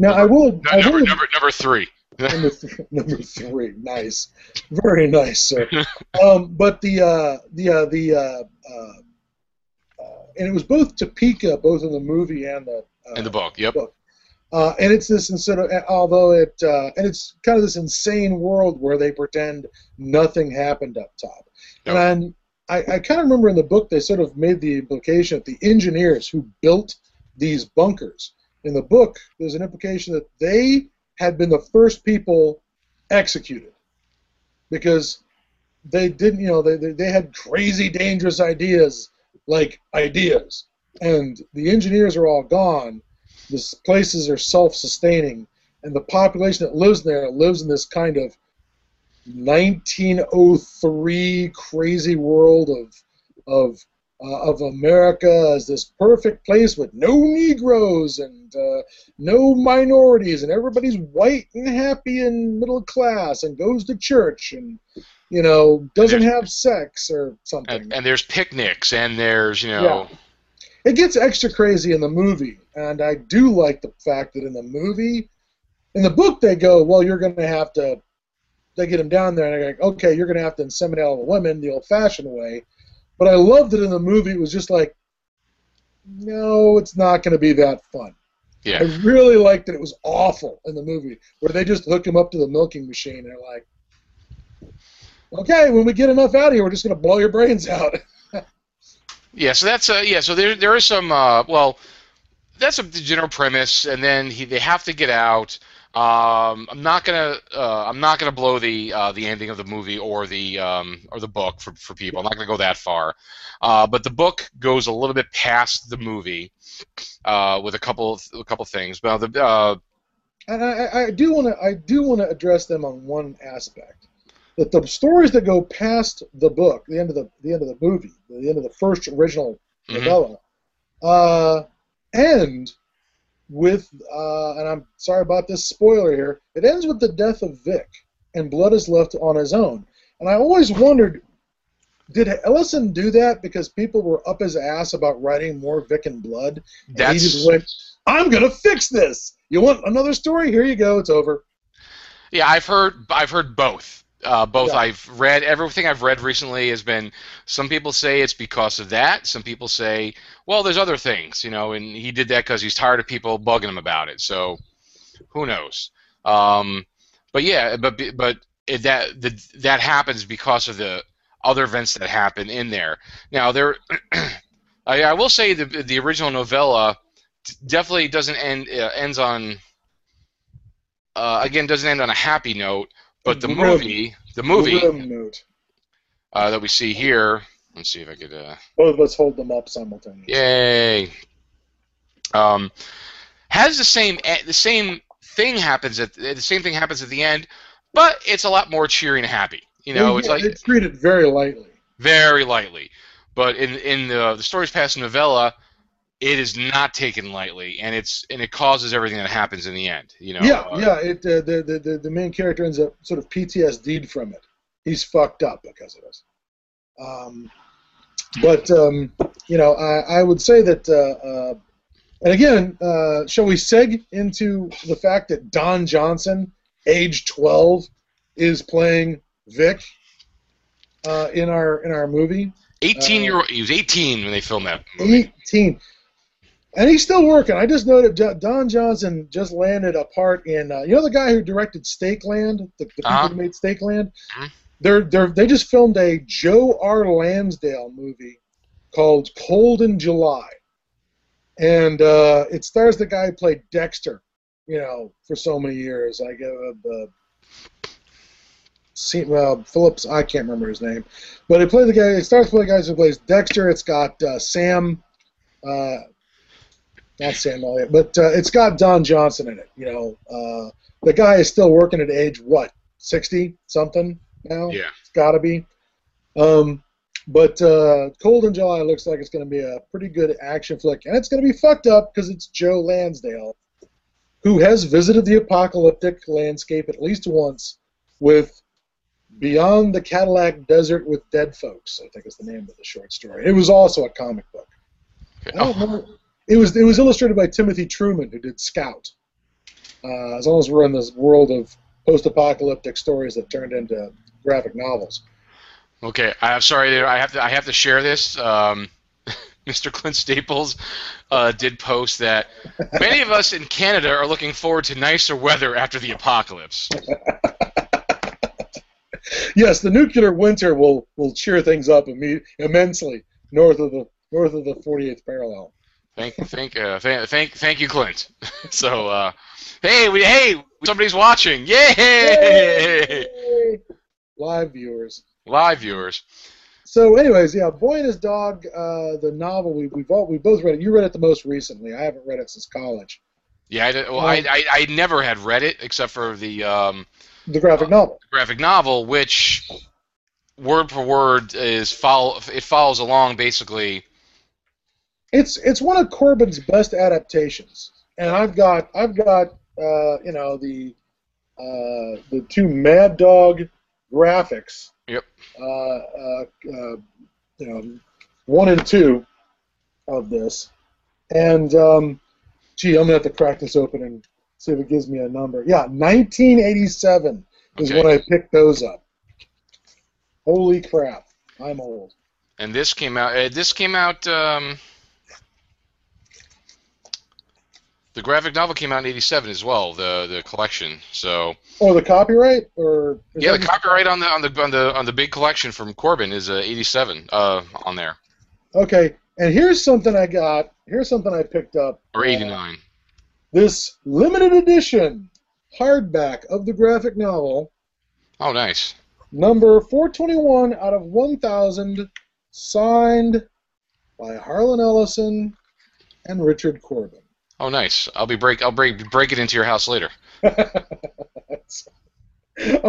now I will. no- I number, will number [LAUGHS] number three. number, th- number three. Nice, very nice, sir. [LAUGHS] um, but the uh, the uh, the uh, uh, uh, and it was both Topeka, both in the movie and the uh, In the book. Yep. uh, and it's this instead of although it uh, and it's kind of this insane world where they pretend nothing happened up top. And I, I kind of remember in the book they sort of made the implication that the engineers who built these bunkers in the book there's an implication that they had been the first people executed. Because they didn't you know they, they, they had crazy dangerous ideas like ideas. And the engineers are all gone. The places are self-sustaining. And the population that lives there lives in this kind of 1903 crazy world of of uh, of America as this perfect place with no Negroes and uh, no minorities, and everybody's white and happy and middle class and goes to church and you know doesn't have sex or something. And, and there's picnics and there's you know. Yeah. It gets extra crazy in the movie, and I do like the fact that in the movie, in the book they go, well, you're going to have to. They get him down there, and they're like, okay, you're going to have to inseminate all the women the old-fashioned way but I loved it in the movie. It was just like, no, it's not going to be that fun. Yeah. I really liked that it was awful in the movie, where they just hook him up to the milking machine and they're like, okay, when we get enough out of here, we're just going to blow your brains out. [LAUGHS] yeah, so that's uh, yeah, so there there is some uh, well, that's a general premise, and then he they have to get out. Um, I'm not gonna uh, I'm not gonna blow the uh, the ending of the movie or the um, or the book for, for people. I'm not gonna go that far, uh, but the book goes a little bit past the movie uh, with a couple of, a couple things. Well, the uh, and I, I do want to I do want to address them on one aspect that the stories that go past the book, the end of the the end of the movie, the end of the first original mm-hmm. novella, uh, end with, uh, and I'm sorry about this spoiler here, it ends with the death of Vic, and Blood is left on his own. And I always wondered, did Ellison do that because people were up his ass about writing more Vic and Blood? And That's... he just went, I'm gonna fix this. You want another story? Here you go. It's over. Yeah, I've heard I've heard both. Uh, both yeah. I've read everything I've read recently has been some people say it's because of that. Some people say, well, there's other things, you know, and he did that because he's tired of people bugging him about it. So who knows? Um, but yeah, but but it, that the, that happens because of the other events that happen in there. Now there, [CLEARS THROAT] I, I, will say the the original novella definitely doesn't end uh, ends on uh, again doesn't end on a happy note but the movie, the movie uh, that we see here, let's see if I could. Uh, Both of us hold them up simultaneously. Yay! Um, has the same the same thing happens at the same thing happens at the end, but it's a lot more cheery and happy. You know, yeah, it's like it's treated very lightly. Very lightly, but in in the the stories past novella, it is not taken lightly, and it's and it causes everything that happens in the end. You know. Yeah, uh, yeah. It uh, the, the the main character ends up sort of PTSD'd from it. He's fucked up because of this. Um, but um, you know, I, I would say that, uh, uh, and again, uh, shall we seg into the fact that Don Johnson, age 12, is playing Vic uh, in our in our movie. 18 year old. He was 18 when they filmed that. Movie. 18 and he's still working. I just noted Don Johnson just landed a part in. Uh, you know the guy who directed Stakeland, the, the people uh-huh. who made Stakeland. Mm-hmm. They're they're they just filmed a Joe R. Lansdale movie called Cold in July, and uh, it stars the guy who played Dexter. You know, for so many years. I get uh, uh, Phillips. I can't remember his name, but he played the guy. It stars with the guy who plays Dexter. It's got uh, Sam. Uh, not Sam Elliott, but uh, it's got Don Johnson in it. You know, uh, the guy is still working at age what, sixty something now? Yeah, it's got to be. Um, but uh, Cold in July looks like it's going to be a pretty good action flick, and it's going to be fucked up because it's Joe Lansdale, who has visited the apocalyptic landscape at least once with Beyond the Cadillac Desert with Dead Folks. I think is the name of the short story. It was also a comic book. I don't remember. It was it was illustrated by Timothy Truman, who did Scout. Uh, as long as we're in this world of post-apocalyptic stories that turned into graphic novels. Okay, I'm sorry. I have to I have to share this. Um, [LAUGHS] Mr. Clint Staples uh, did post that many of us in Canada are looking forward to nicer weather after the apocalypse. [LAUGHS] yes, the nuclear winter will will cheer things up immensely north of the north of the 48th parallel. Thank, thank, uh, thank, thank, thank you, Clint. [LAUGHS] so, uh, hey, we, hey, somebody's watching! Yay! Yay! Live viewers. Live viewers. So, anyways, yeah, Boy and His Dog, uh, the novel we we've all we both read it. You read it the most recently. I haven't read it since college. Yeah, I, well, um, I, I, I never had read it except for the um, the graphic uh, novel. graphic novel, which word for word is follow. It follows along basically it's it's one of Corben's best adaptations, and I've got I've got uh, you know the uh, the two Mad Dog graphics. Yep. Uh, uh, uh, you know, one and two of this, and um, gee, I'm gonna have to crack this open and see if it gives me a number. Yeah, 1987 is Okay. when I picked those up. Holy crap, I'm old. And this came out. Uh, this came out. Um, the graphic novel came out in '87 as well. The the collection. So Oh, the copyright or yeah, the copyright on the on the on the on the big collection from Corben is uh, '87 uh, on there Okay, and here's something I got. Here's something I picked up. or Uh, '89. this limited edition hardback of the graphic novel, Oh, nice. number 421 out of 1,000, signed by Harlan Ellison and Richard Corben. Oh, nice. I'll be break. I'll break break it into your house later. [LAUGHS] I'm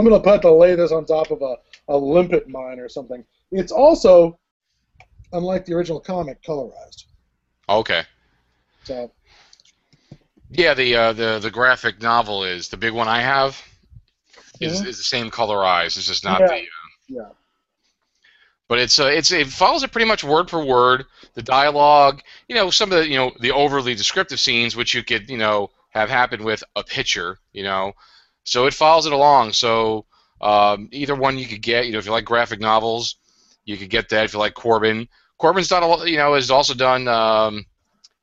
gonna put to lay this on top of a, a limpet mine or something. It's also, unlike the original comic, colorized. Okay. So Yeah, the uh, the the graphic novel is the big one I have. Is, Mhm. is the same colorized. It's just not Yeah. the. Uh, yeah, but it's uh, it's it follows it pretty much word for word. The dialogue, you know, some of the you know the overly descriptive scenes, which you could you know have happened with a picture, you know, so it follows it along. So um, either one you could get, you know, if you like graphic novels, you could get that. If you like Corben, Corben's done a lot, you know, has also done. Um,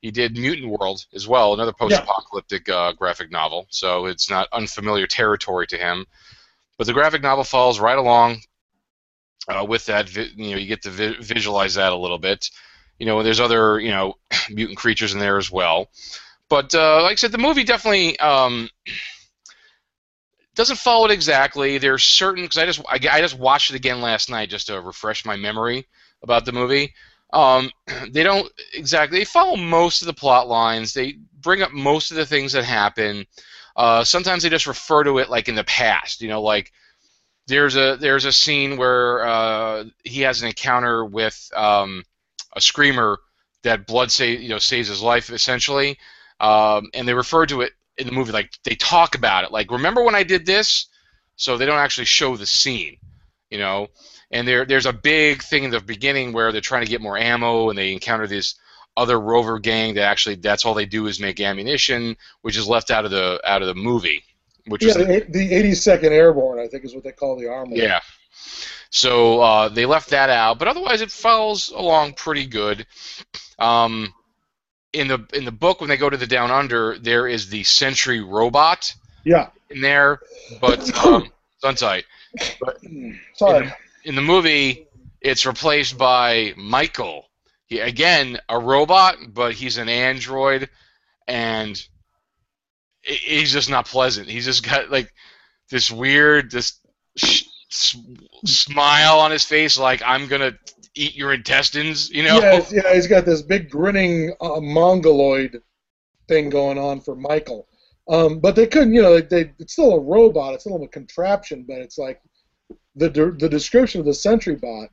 he did Mutant World as well, another post-apocalyptic uh, graphic novel. So it's not unfamiliar territory to him. But the graphic novel follows right along uh, with that. You know, you get to vi- visualize that a little bit. You know, there's other you know [CLEARS THROAT] mutant creatures in there as well. But uh, like I said, the movie definitely um, doesn't follow it exactly. There's certain because I just I, I just watched it again last night just to refresh my memory about the movie. Um, [CLEARS THROAT] they don't exactly they follow most of the plot lines. They bring up most of the things that happen. Uh, sometimes they just refer to it like in the past. You know, like there's a there's a scene where uh, he has an encounter with um, a screamer that blood save you know saves his life essentially, um, and they refer to it in the movie like they talk about it. Like remember when I did this, so they don't actually show the scene, you know. And there there's a big thing in the beginning where they're trying to get more ammo and they encounter this other rover gang that actually that's all they do is make ammunition, which is left out of the out of the movie, which yeah, was the, the 82nd Airborne, I think, is what they call the army. yeah. So uh, they left that out, but otherwise it follows along pretty good. Um, in the in the book, when they go to the Down Under, there is the Sentry robot Yeah. in there, but um, Sunsight. [CLEARS THROAT] Sorry. In the movie, it's replaced by Michael. He, again, a robot, but he's an android, and he's just not pleasant. He's just got like this weird, this sh- smile on his face, like I'm gonna eat your intestines, you know? Yeah, yeah, he's got this big grinning uh, mongoloid thing going on for Michael. Um, but they couldn't, you know, they, they, it's still a robot, it's still a contraption, but it's like the de- the description of the Sentry bot.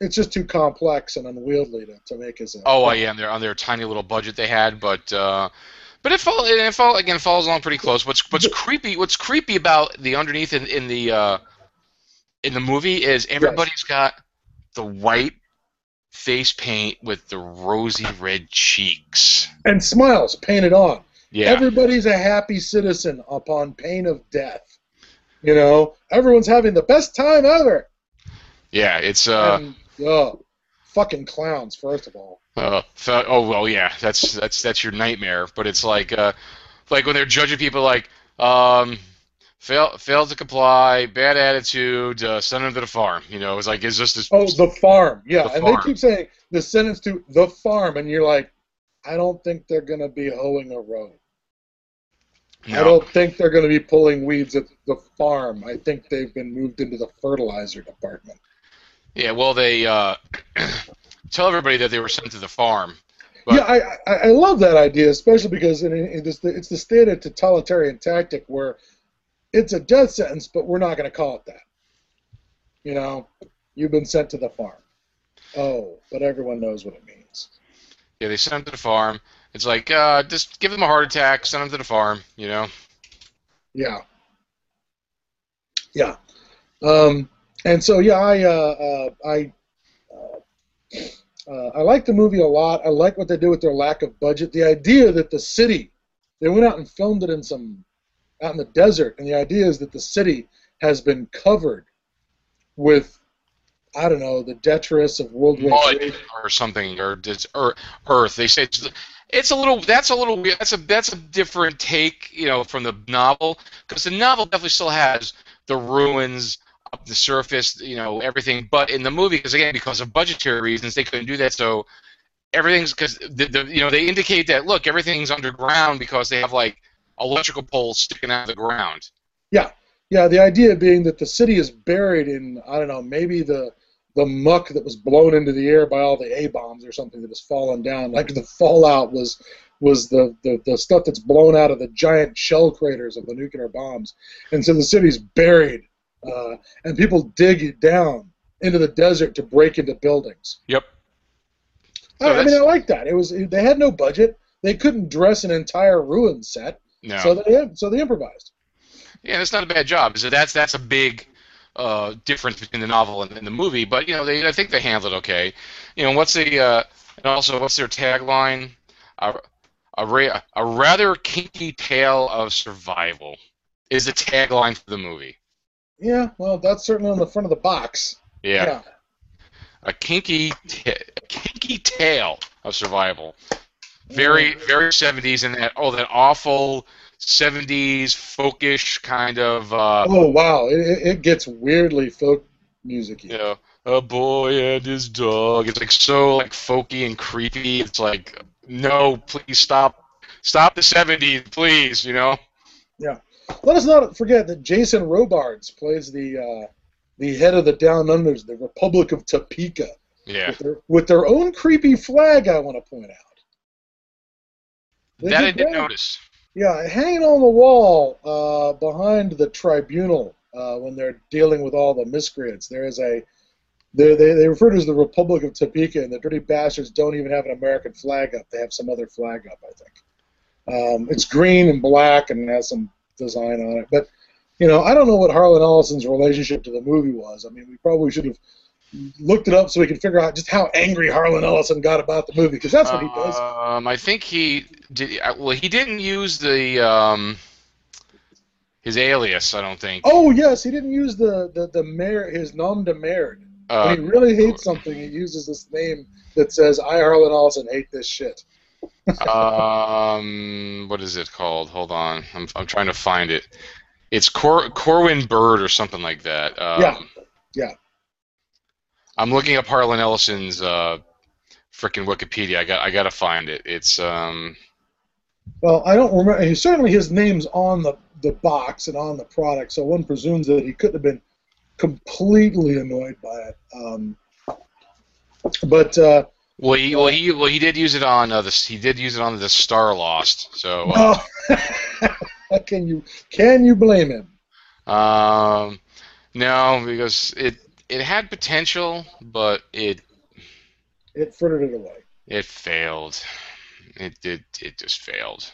It's just too complex and unwieldy to, to make as a. Oh, uh, yeah, on their on their tiny little budget they had, but uh, but it fall it fall again falls along pretty close. What's what's creepy what's creepy about the underneath in, in the uh, in the movie is everybody's got the white face paint with the rosy red cheeks. And smiles painted on. Yeah, Everybody's a happy citizen upon pain of death. You know, everyone's having the best time ever. yeah, it's uh, and, oh, fucking clowns, first of all. Uh oh well, yeah, that's that's that's your nightmare. But it's like uh, like when they're judging people like um. Fail, failed to comply, bad attitude, uh, send him to the farm. You know, it's like it's just this. Oh, the farm. Yeah, The and farm. they keep saying the sentence to the farm, and you're like, I don't think they're going to be hoeing a row. I don't think they're going to be pulling weeds at the farm. I think they've been moved into the fertilizer department. Yeah, well, they uh, tell everybody that they were sent to the farm. But- yeah, I, I I love that idea, especially because it, it is the, it's the standard totalitarian tactic where it's a death sentence, but we're not going to call it that. You know, you've been sent to the farm. Oh, but everyone knows what it means. Yeah, they sent him to the farm. It's like, uh, just give them a heart attack, send them to the farm. You know. Yeah. Yeah. Um, and so yeah, I uh, uh, I uh, I like the movie a lot. I like what they do with their lack of budget. The idea that the city, they went out and filmed it in some out in the desert, and the idea is that the city has been covered with I don't know the detritus of World War Mud II. or something, or, Earth. They say it's, it's a little. That's a little weird. That's a that's a different take, you know, from the novel, because the novel definitely still has the ruins up the surface, you know, everything. But in the movie, because again, because of budgetary reasons, they couldn't do that. So everything's because the, the you know they indicate that look, everything's underground because they have like electrical poles sticking out of the ground. Yeah, yeah. the idea being that the city is buried in I don't know maybe the the muck that was blown into the air by all the A bombs or something that has fallen down. Like the fallout was was the, the, the stuff that's blown out of the giant shell craters of the nuclear bombs, and so the city's buried, uh, and people dig down into the desert to break into buildings. Yep. So I, I mean, I like that. It was they had no budget. They couldn't dress an entire ruin set, No. so they so they improvised. Yeah, that's not a bad job. So that's that's a big uh, difference between the novel and, and the movie. But you know, they I think they handled it okay. You know, what's the uh, and also what's their tagline? A, a, ra- a rather kinky tale of survival is the tagline for the movie. Yeah, well, that's certainly on the front of the box. Yeah, a kinky ta- kinky tale of survival. Very very 70s and that oh that awful 70s folkish kind of uh, Oh wow, it, it- gets weirdly folk music. you know, a boy and his dog. It's like so like folky and creepy. It's like, no, please stop, stop the '70s, please. You know. Let us not forget that Jason Robards plays the uh, the head of the Down Unders, the Republic of Topeka, Yeah. with, their, with their own creepy flag. I want to point out. They that I did didn't notice. Yeah, hanging on the wall uh, behind the tribunal uh, when they're dealing with all the miscreants, there is a. They, they, they refer to it as the Republic of Topeka, and the dirty bastards don't even have an American flag up. They have some other flag up, I think. Um, it's green and black and has some design on it. But, you know, I don't know what Harlan Ellison's relationship to the movie was. I mean, we probably should have looked it up so we could figure out just how angry Harlan Ellison got about the movie, because that's what he does. Um, I think he did. uh, Well, he didn't use the um, his alias. I don't think. Oh yes, he didn't use the the, the mayor his nom de merde. Uh, when he really hates something, he uses this name that says I Harlan Ellison hate this shit. Um, what is it called? Hold on, I'm I'm trying to find it. It's Cor- Corwin Bird or something like that. Um, Yeah. Yeah. I'm looking up Harlan Ellison's uh, freaking Wikipedia. I got I gotta find it. It's um. Well, I don't remember. He, certainly, his name's on the the box and on the product, so one presumes that he couldn't have been completely annoyed by it. Um, but uh, Well, he well he well he did use it on uh, this. He did use it on the Starlost. So uh, no, [LAUGHS] can you can you blame him? um, no, because it it had potential, but it It frittered it away. it failed. It did. It just failed.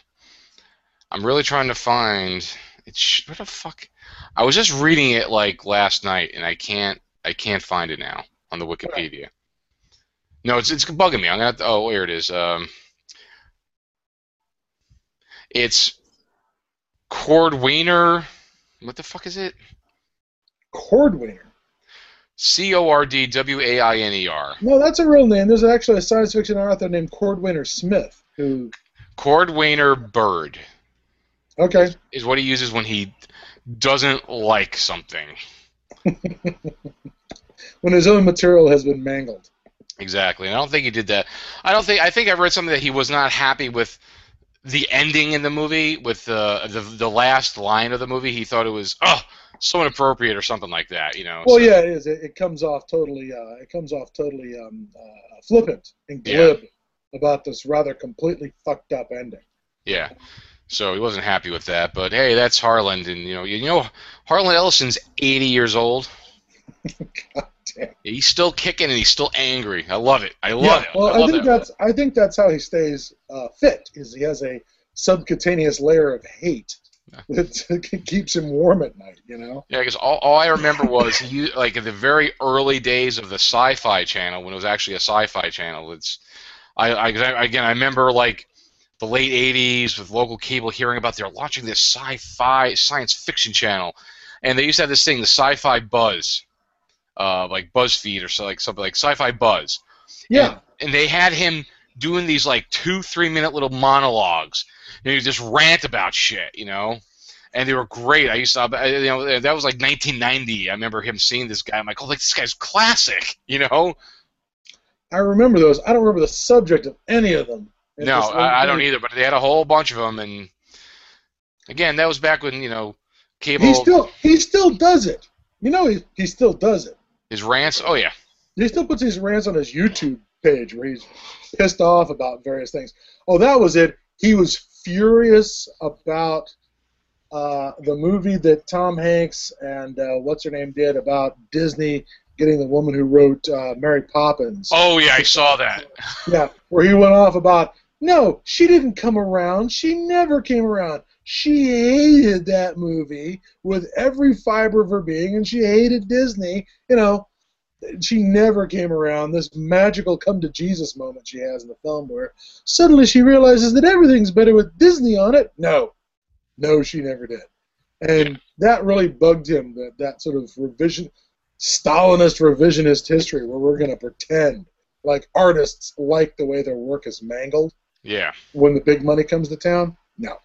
I'm really trying to find. It's what the fuck. I was just reading it like last night, and I can't. I can't find it now on the Wikipedia. No, it's it's bugging me. I'm gonna. Have to, oh, here it is. Um, it's Cordwainer. What the fuck is it? Cordwainer. C O R D W A I N E R. No, that's a real name. There's actually a science fiction author named Cordwainer Smith who. Cordwainer Bird Okay. is what he uses when he doesn't like something. [LAUGHS] When his own material has been mangled. Exactly. And I don't think he did that. I don't think. I think I read something that he was not happy with the ending in the movie, with the the, the last line of the movie. He thought it was oh so inappropriate or something like that. You know. Well, so- yeah, it is. It, it comes off totally. Uh, it comes off totally um, uh, flippant and Yeah. glib about this rather completely fucked up ending. Yeah. So he wasn't happy with that. But hey, that's Harlan, and you know, you know, Harlan Ellison's 80 years old. [LAUGHS] [LAUGHS] He's still kicking and he's still angry. I love it. I love yeah, it. well, I, I, think that. that's I think that's how he stays uh, fit. Is he has a subcutaneous layer of hate [LAUGHS] that keeps him warm at night. You know. Yeah, because all, all I remember was he like in the very early days of the Sci-Fi Channel when it was actually a Sci-Fi Channel. It's I, I again I remember like the late '80s with local cable hearing about they're launching this sci-fi science fiction channel, and they used to have this thing, the Sci-Fi Buzz, uh, like BuzzFeed or so, like something like Sci-Fi Buzz. Yeah. And, and they had him doing these like two, three minute little monologues. And he just rant about shit, you know. And they were great. I used to, I- you know, that was like 1990. I remember him seeing this guy. I'm like, oh, like this guy's classic, [LAUGHS] you know. I remember those. I don't remember the subject of any of them. It No, I, I don't either. But they had a whole bunch of them, and again, that was back when you know cable. He still he still does it. You know he he still does it. His rants. Oh yeah, He still puts these rants on his YouTube page where he's pissed off about various things. Oh, that was it. He was furious about uh, the movie that Tom Hanks and uh, what's her name did about Disney getting the woman who wrote uh, Mary Poppins. oh yeah, I saw that. Yeah, where he went off about no, she didn't come around. She never came around. She hated that movie with every fiber of her being, and she hated Disney. You know, she never came around. This magical come to Jesus moment she has in the film, where suddenly she realizes that everything's better with Disney on it. No, no, she never did, and that really bugged him. That that sort of revision, Stalinist revisionist history, where we're going to pretend like artists like the way their work is mangled Yeah. when the big money comes to town. No,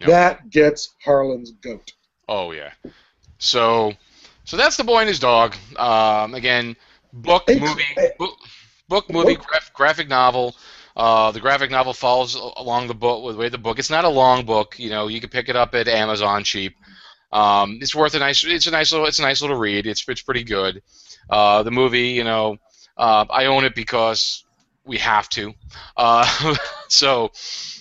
No. that gets Harlan's goat. Oh yeah. So, so that's the boy and his dog. Um, again, book, movie, book, book, movie, graphic novel. Uh, the graphic novel follows along the book with the way the book. It's not a long book. You know, you can pick it up at Amazon cheap. Um, it's worth a nice. It's a nice little. It's a nice little read. It's it's pretty good. Uh, the movie, you know, uh, I own it because we have to. Uh, [LAUGHS] so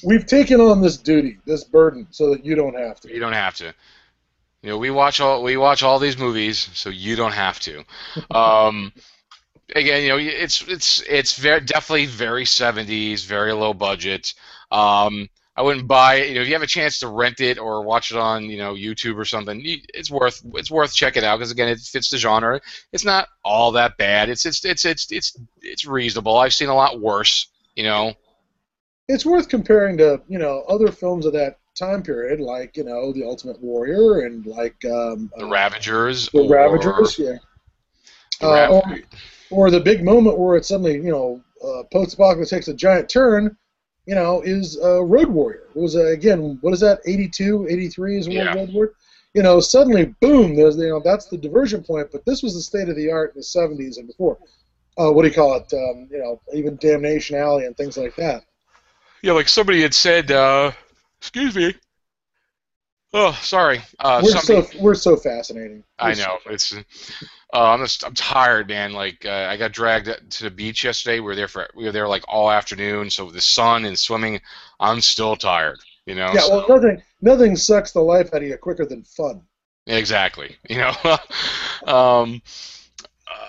We've taken on this duty, this burden, so that you don't have to. You don't have to. You know, we watch all we watch all these movies, so you don't have to. Um, [LAUGHS] again, you know, it's it's it's very definitely very 70s, very low budget. Um, I wouldn't buy it. You know, if you have a chance to rent it or watch it on, you know, YouTube or something, it's worth it's worth checking out because again, it fits the genre. It's not all that bad. It's it's it's it's it's it's reasonable. I've seen a lot worse. You know, It's worth comparing to you know other films of that time period, like you know The Ultimate Warrior and like um, the Ravagers. The or- Ravagers, yeah. the Uh, Rav- or, or the big moment where it suddenly, you know, uh, post-apocalypse takes a giant turn, you know, is uh, Road Warrior. It was, uh, again, what is that, 82, 83 is Yeah. Road Warrior? You know, suddenly, boom, there's, you know, that's the diversion point, but this was the state of the art in the 70s and before. Uh, what do you call it? Um, you know, even Damnation Alley and things like that. Yeah, like somebody had said, uh, excuse me. Oh, sorry. Uh, we're somebody, so we're so fascinating. I We're so- know it's. Uh, I'm just, I'm tired, man. Like uh, I got dragged to the beach yesterday. We were there for we were there like all afternoon. So with the sun and swimming, I'm still tired. You know. Yeah, so- well, nothing nothing sucks the life out of you quicker than fun. Exactly. You know, [LAUGHS] um, uh,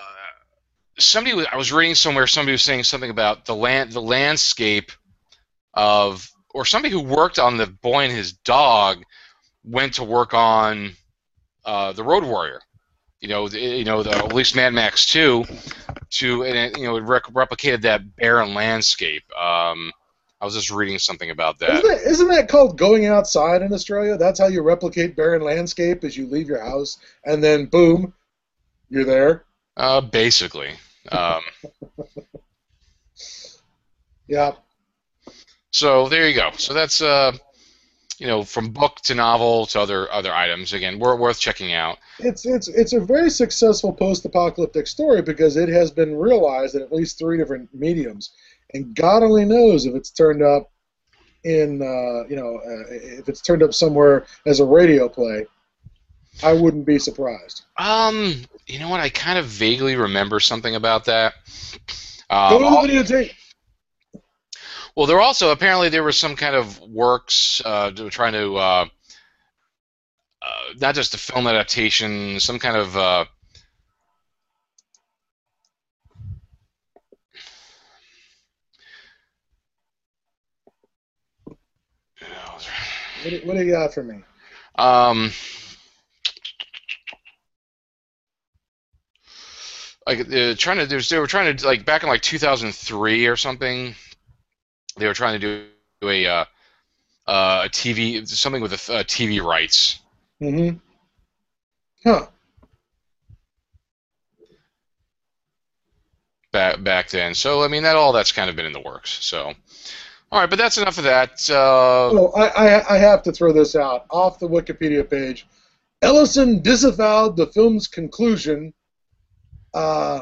somebody was, I was reading somewhere. Somebody was saying something about the land, the landscape of, or somebody who worked on the boy and his dog went to work on uh, the Road Warrior. You know, the, you know, the, at least Mad Max Two, to and it, you know, it rec- replicated that barren landscape. Um, I was just reading something about that. Isn't that, isn't that called going outside in Australia? That's how you replicate barren landscape is you leave your house and then boom, you're there. Uh, basically. Um, [LAUGHS] Yeah. So there you go. So that's uh, you know, from book to novel to other other items. Again, wor- worth checking out. It's it's it's a very successful post-apocalyptic story because it has been realized in at least three different mediums, and God only knows if it's turned up in uh, you know uh, if it's turned up somewhere as a radio play. I wouldn't be surprised. Um, you know what? I kind of vaguely remember something about that. Go Um, to the videotape. Well, there also apparently there was some kind of works uh, trying to uh, uh, not just a film adaptation, some kind of uh, What, what do you got for me? Um, like uh, trying to, they were trying to like back in like 2003 or something. They were trying to do a uh, uh, a TV something with a, uh, TV rights. Mm-hmm. Huh. back back then. So I mean that all that's kind of been in the works. So all right, but that's enough of that. Uh, Oh, I, I, I have to throw this out off the Wikipedia page. Ellison disavowed the film's conclusion uh,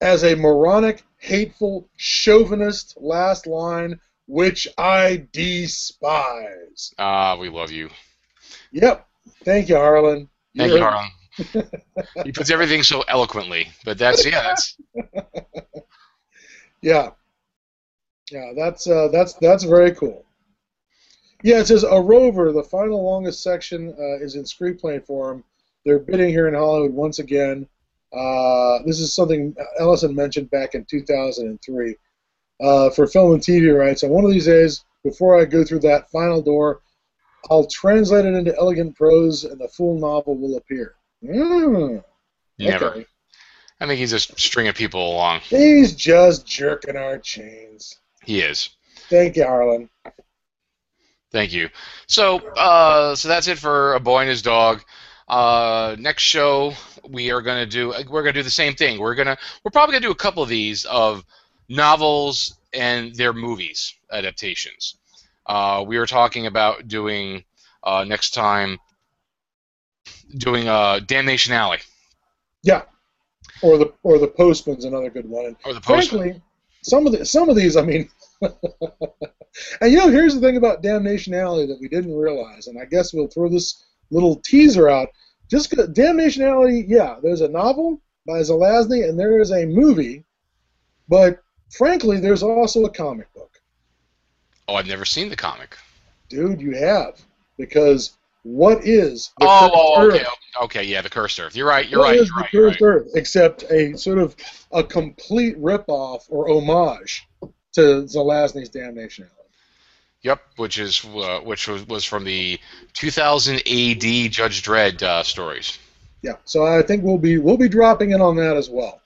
as a moronic, hateful, chauvinist last line, which I despise. ah, we love you. Yep. Thank you, Harlan. Thank You're- you, Harlan. [LAUGHS] he puts everything so eloquently, but that's yeah, that's [LAUGHS] Yeah. Yeah, that's uh, that's that's very cool. Yeah, it says a rover. The final longest section uh, is in screenplay form. They're bidding here in Hollywood once again. Uh, this is something Ellison mentioned back in 2003 uh, for film and TV rights. And one of these days, before I go through that final door, I'll translate it into elegant prose, and the full novel will appear. Mm, never. okay. I think he's just stringing people along. He's just jerking our chains. He is. Thank you, Harlan. Thank you. So, uh, so that's it for a boy and his dog. Uh, next show we are gonna do. We're gonna do the same thing. We're gonna. We're probably gonna do a couple of these of novels and their movies adaptations. Uh, we were talking about doing uh, next time doing uh, Damnation Alley Yeah. Or the or the Postman's another good one. And or the Postman. frankly, some of the some of these, I mean, [LAUGHS] and you know, here's the thing about Damnation Alley that we didn't realize, and I guess we'll throw this little teaser out. Just Damnation Alley, yeah, there's a novel by Zelazny, and there is a movie, but frankly, there's also a comic book. Oh, I've never seen the comic. Dude, you have because what is the Oh, Cursed oh, Earth? okay, okay, yeah, the Cursed Earth. You're right. You're What right. is You're the right. You're right. Earth except a sort of a complete ripoff or homage to Zelazny's Damnation Alley? Yep, which is uh, which was, was from the 2000 AD Judge Dredd uh, stories. Yeah, so I think we'll be we'll be dropping in on that as well.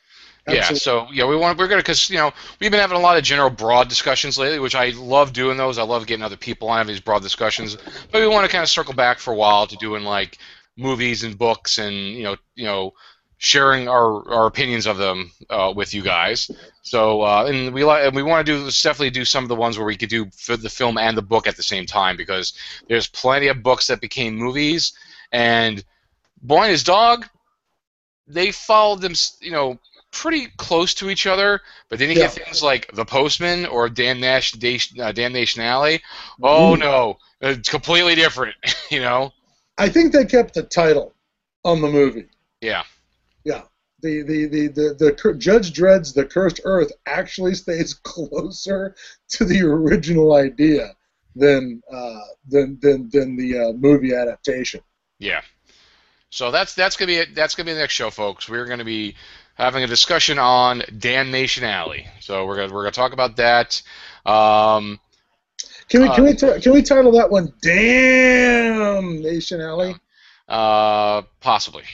Yeah, so yeah, we want we're gonna because you know we've been having a lot of general broad discussions lately, which I love doing those. I love getting other people on having these broad discussions, but we want to kind of circle back for a while to doing like movies and books and you know you know sharing our, our opinions of them uh, with you guys. So uh, and we like and we want to do definitely do some of the ones where we could do the film and the book at the same time because there's plenty of books that became movies and Boy and His Dog they followed them you know pretty close to each other, but then you get things like The Postman or Damn Nash, uh, Damnation Alley. Oh Ooh. no, it's completely different. [LAUGHS] you know? I think they kept the title on the movie. Yeah. Yeah. The the, the, the, the Judge Dredd's The Cursed Earth actually [LAUGHS] stays closer to the original idea than uh, than, than than the uh, movie adaptation. Yeah. So that's that's gonna be it. That's gonna be the next show, folks. We're gonna be having a discussion on Damnation Alley. So we're gonna we're gonna talk about that. Um, Can we can Uh, we ti- can we title that one Damn Nation Alley? uh, possibly.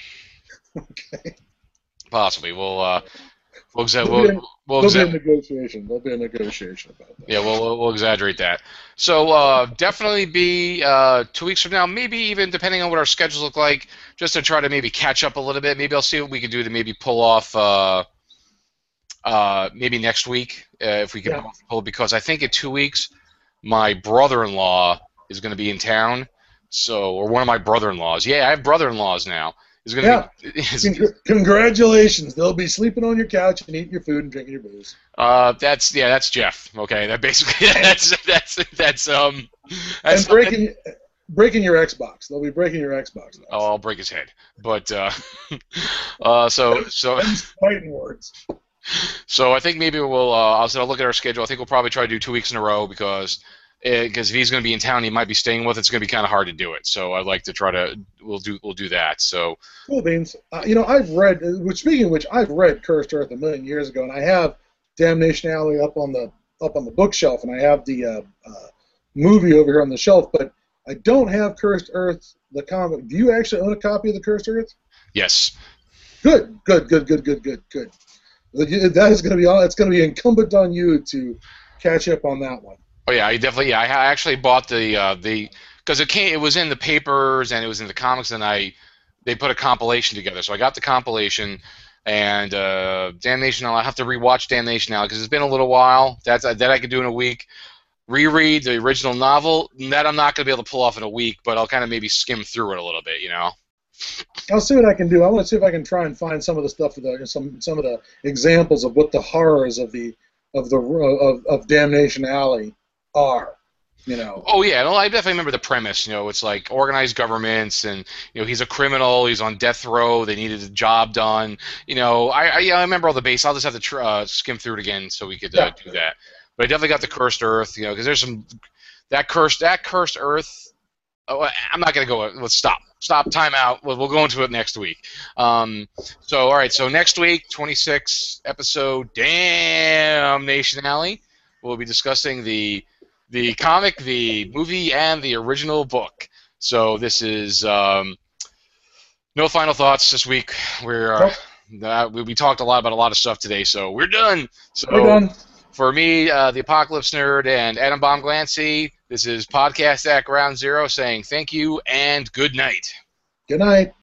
Okay. Possibly. We'll uh, we'll exa- a- we'll, we'll There'll be a negotiation. There'll be a negotiation about that. yeah we'll, we'll we'll exaggerate that. So uh, definitely be uh, two weeks from now, maybe even depending on what our schedules look like, just to try to maybe catch up a little bit. Maybe I'll see what we can do to maybe pull off. Uh, uh, maybe next week uh, if we can Yeah. pull because I think in two weeks my brother-in-law is going to be in town. So or one of my brother-in-laws. Yeah, I have brother-in-laws now. Is going to be. [LAUGHS] is- Congr- Congratulations! They'll be sleeping on your couch and eating your food and drinking your booze. Uh, that's yeah, that's Jeff. Okay, that basically [LAUGHS] that's that's that's um. That's and breaking breaking your Xbox. They'll be breaking your Xbox. Now. Oh, I'll break his head. But uh, [LAUGHS] uh, so so fighting words. so I think maybe we'll. Uh, I'll, I'll look at our schedule. I think we'll probably try to do two weeks in a row because because if he's going to be in town, he might be staying with. It's going to be kind of hard to do it. So I'd like to try to. We'll do we'll do that. So Cool beans. Uh, you know, I've read. uh, Which speaking of which, I've read Cursed Earth a million years ago, and I have Damnation Alley up on the up on the bookshelf, and I have the uh, uh, movie over here on the shelf. But I don't have Cursed Earth, the comic. Do you actually own a copy of the Cursed Earth? Yes. Good, good, good, good, good, good, good. That is going to be all. It's going to be incumbent on you to catch up on that one. Oh yeah, I definitely. Yeah, I actually bought the uh, the because it came. It was in the papers and it was in the comics, and I they put a compilation together. So I got the compilation, and uh, Damnation. Alley I'll have to rewatch Damnation now because it's been a little while. That's that I could do in a week. Reread the original novel. That I'm not going to be able to pull off in a week, but I'll kind of maybe skim through it a little bit. You know. I'll see what I can do. I want to see if I can try and find some of the stuff, the, some some of the examples of what the horrors of the of the of, of Damnation Alley are. You know. Oh yeah, no, I definitely remember the premise. You know, it's like organized governments, and you know he's a criminal. He's on death row. They needed a job done. You know, I I, yeah, I remember all the base. I'll just have to tr- uh, skim through it again so we could uh, yeah. do that. But I definitely got the cursed earth. You know, because there's some that cursed that cursed earth. Oh, I'm not gonna go. Let's stop. Stop. Time out. We'll, we'll go into it next week. Um, so all right. So next week, 26 episode, Damn Nation Alley. We'll be discussing the the comic, the movie, and the original book. So this is um, no final thoughts this week. We're uh, uh, we, we talked a lot about a lot of stuff today, so we're done. So we're done. For me, uh, the Apocalypse Nerd, and Adam Bomb Glancy, this is Podcast at Ground Zero saying thank you and good night. Good night.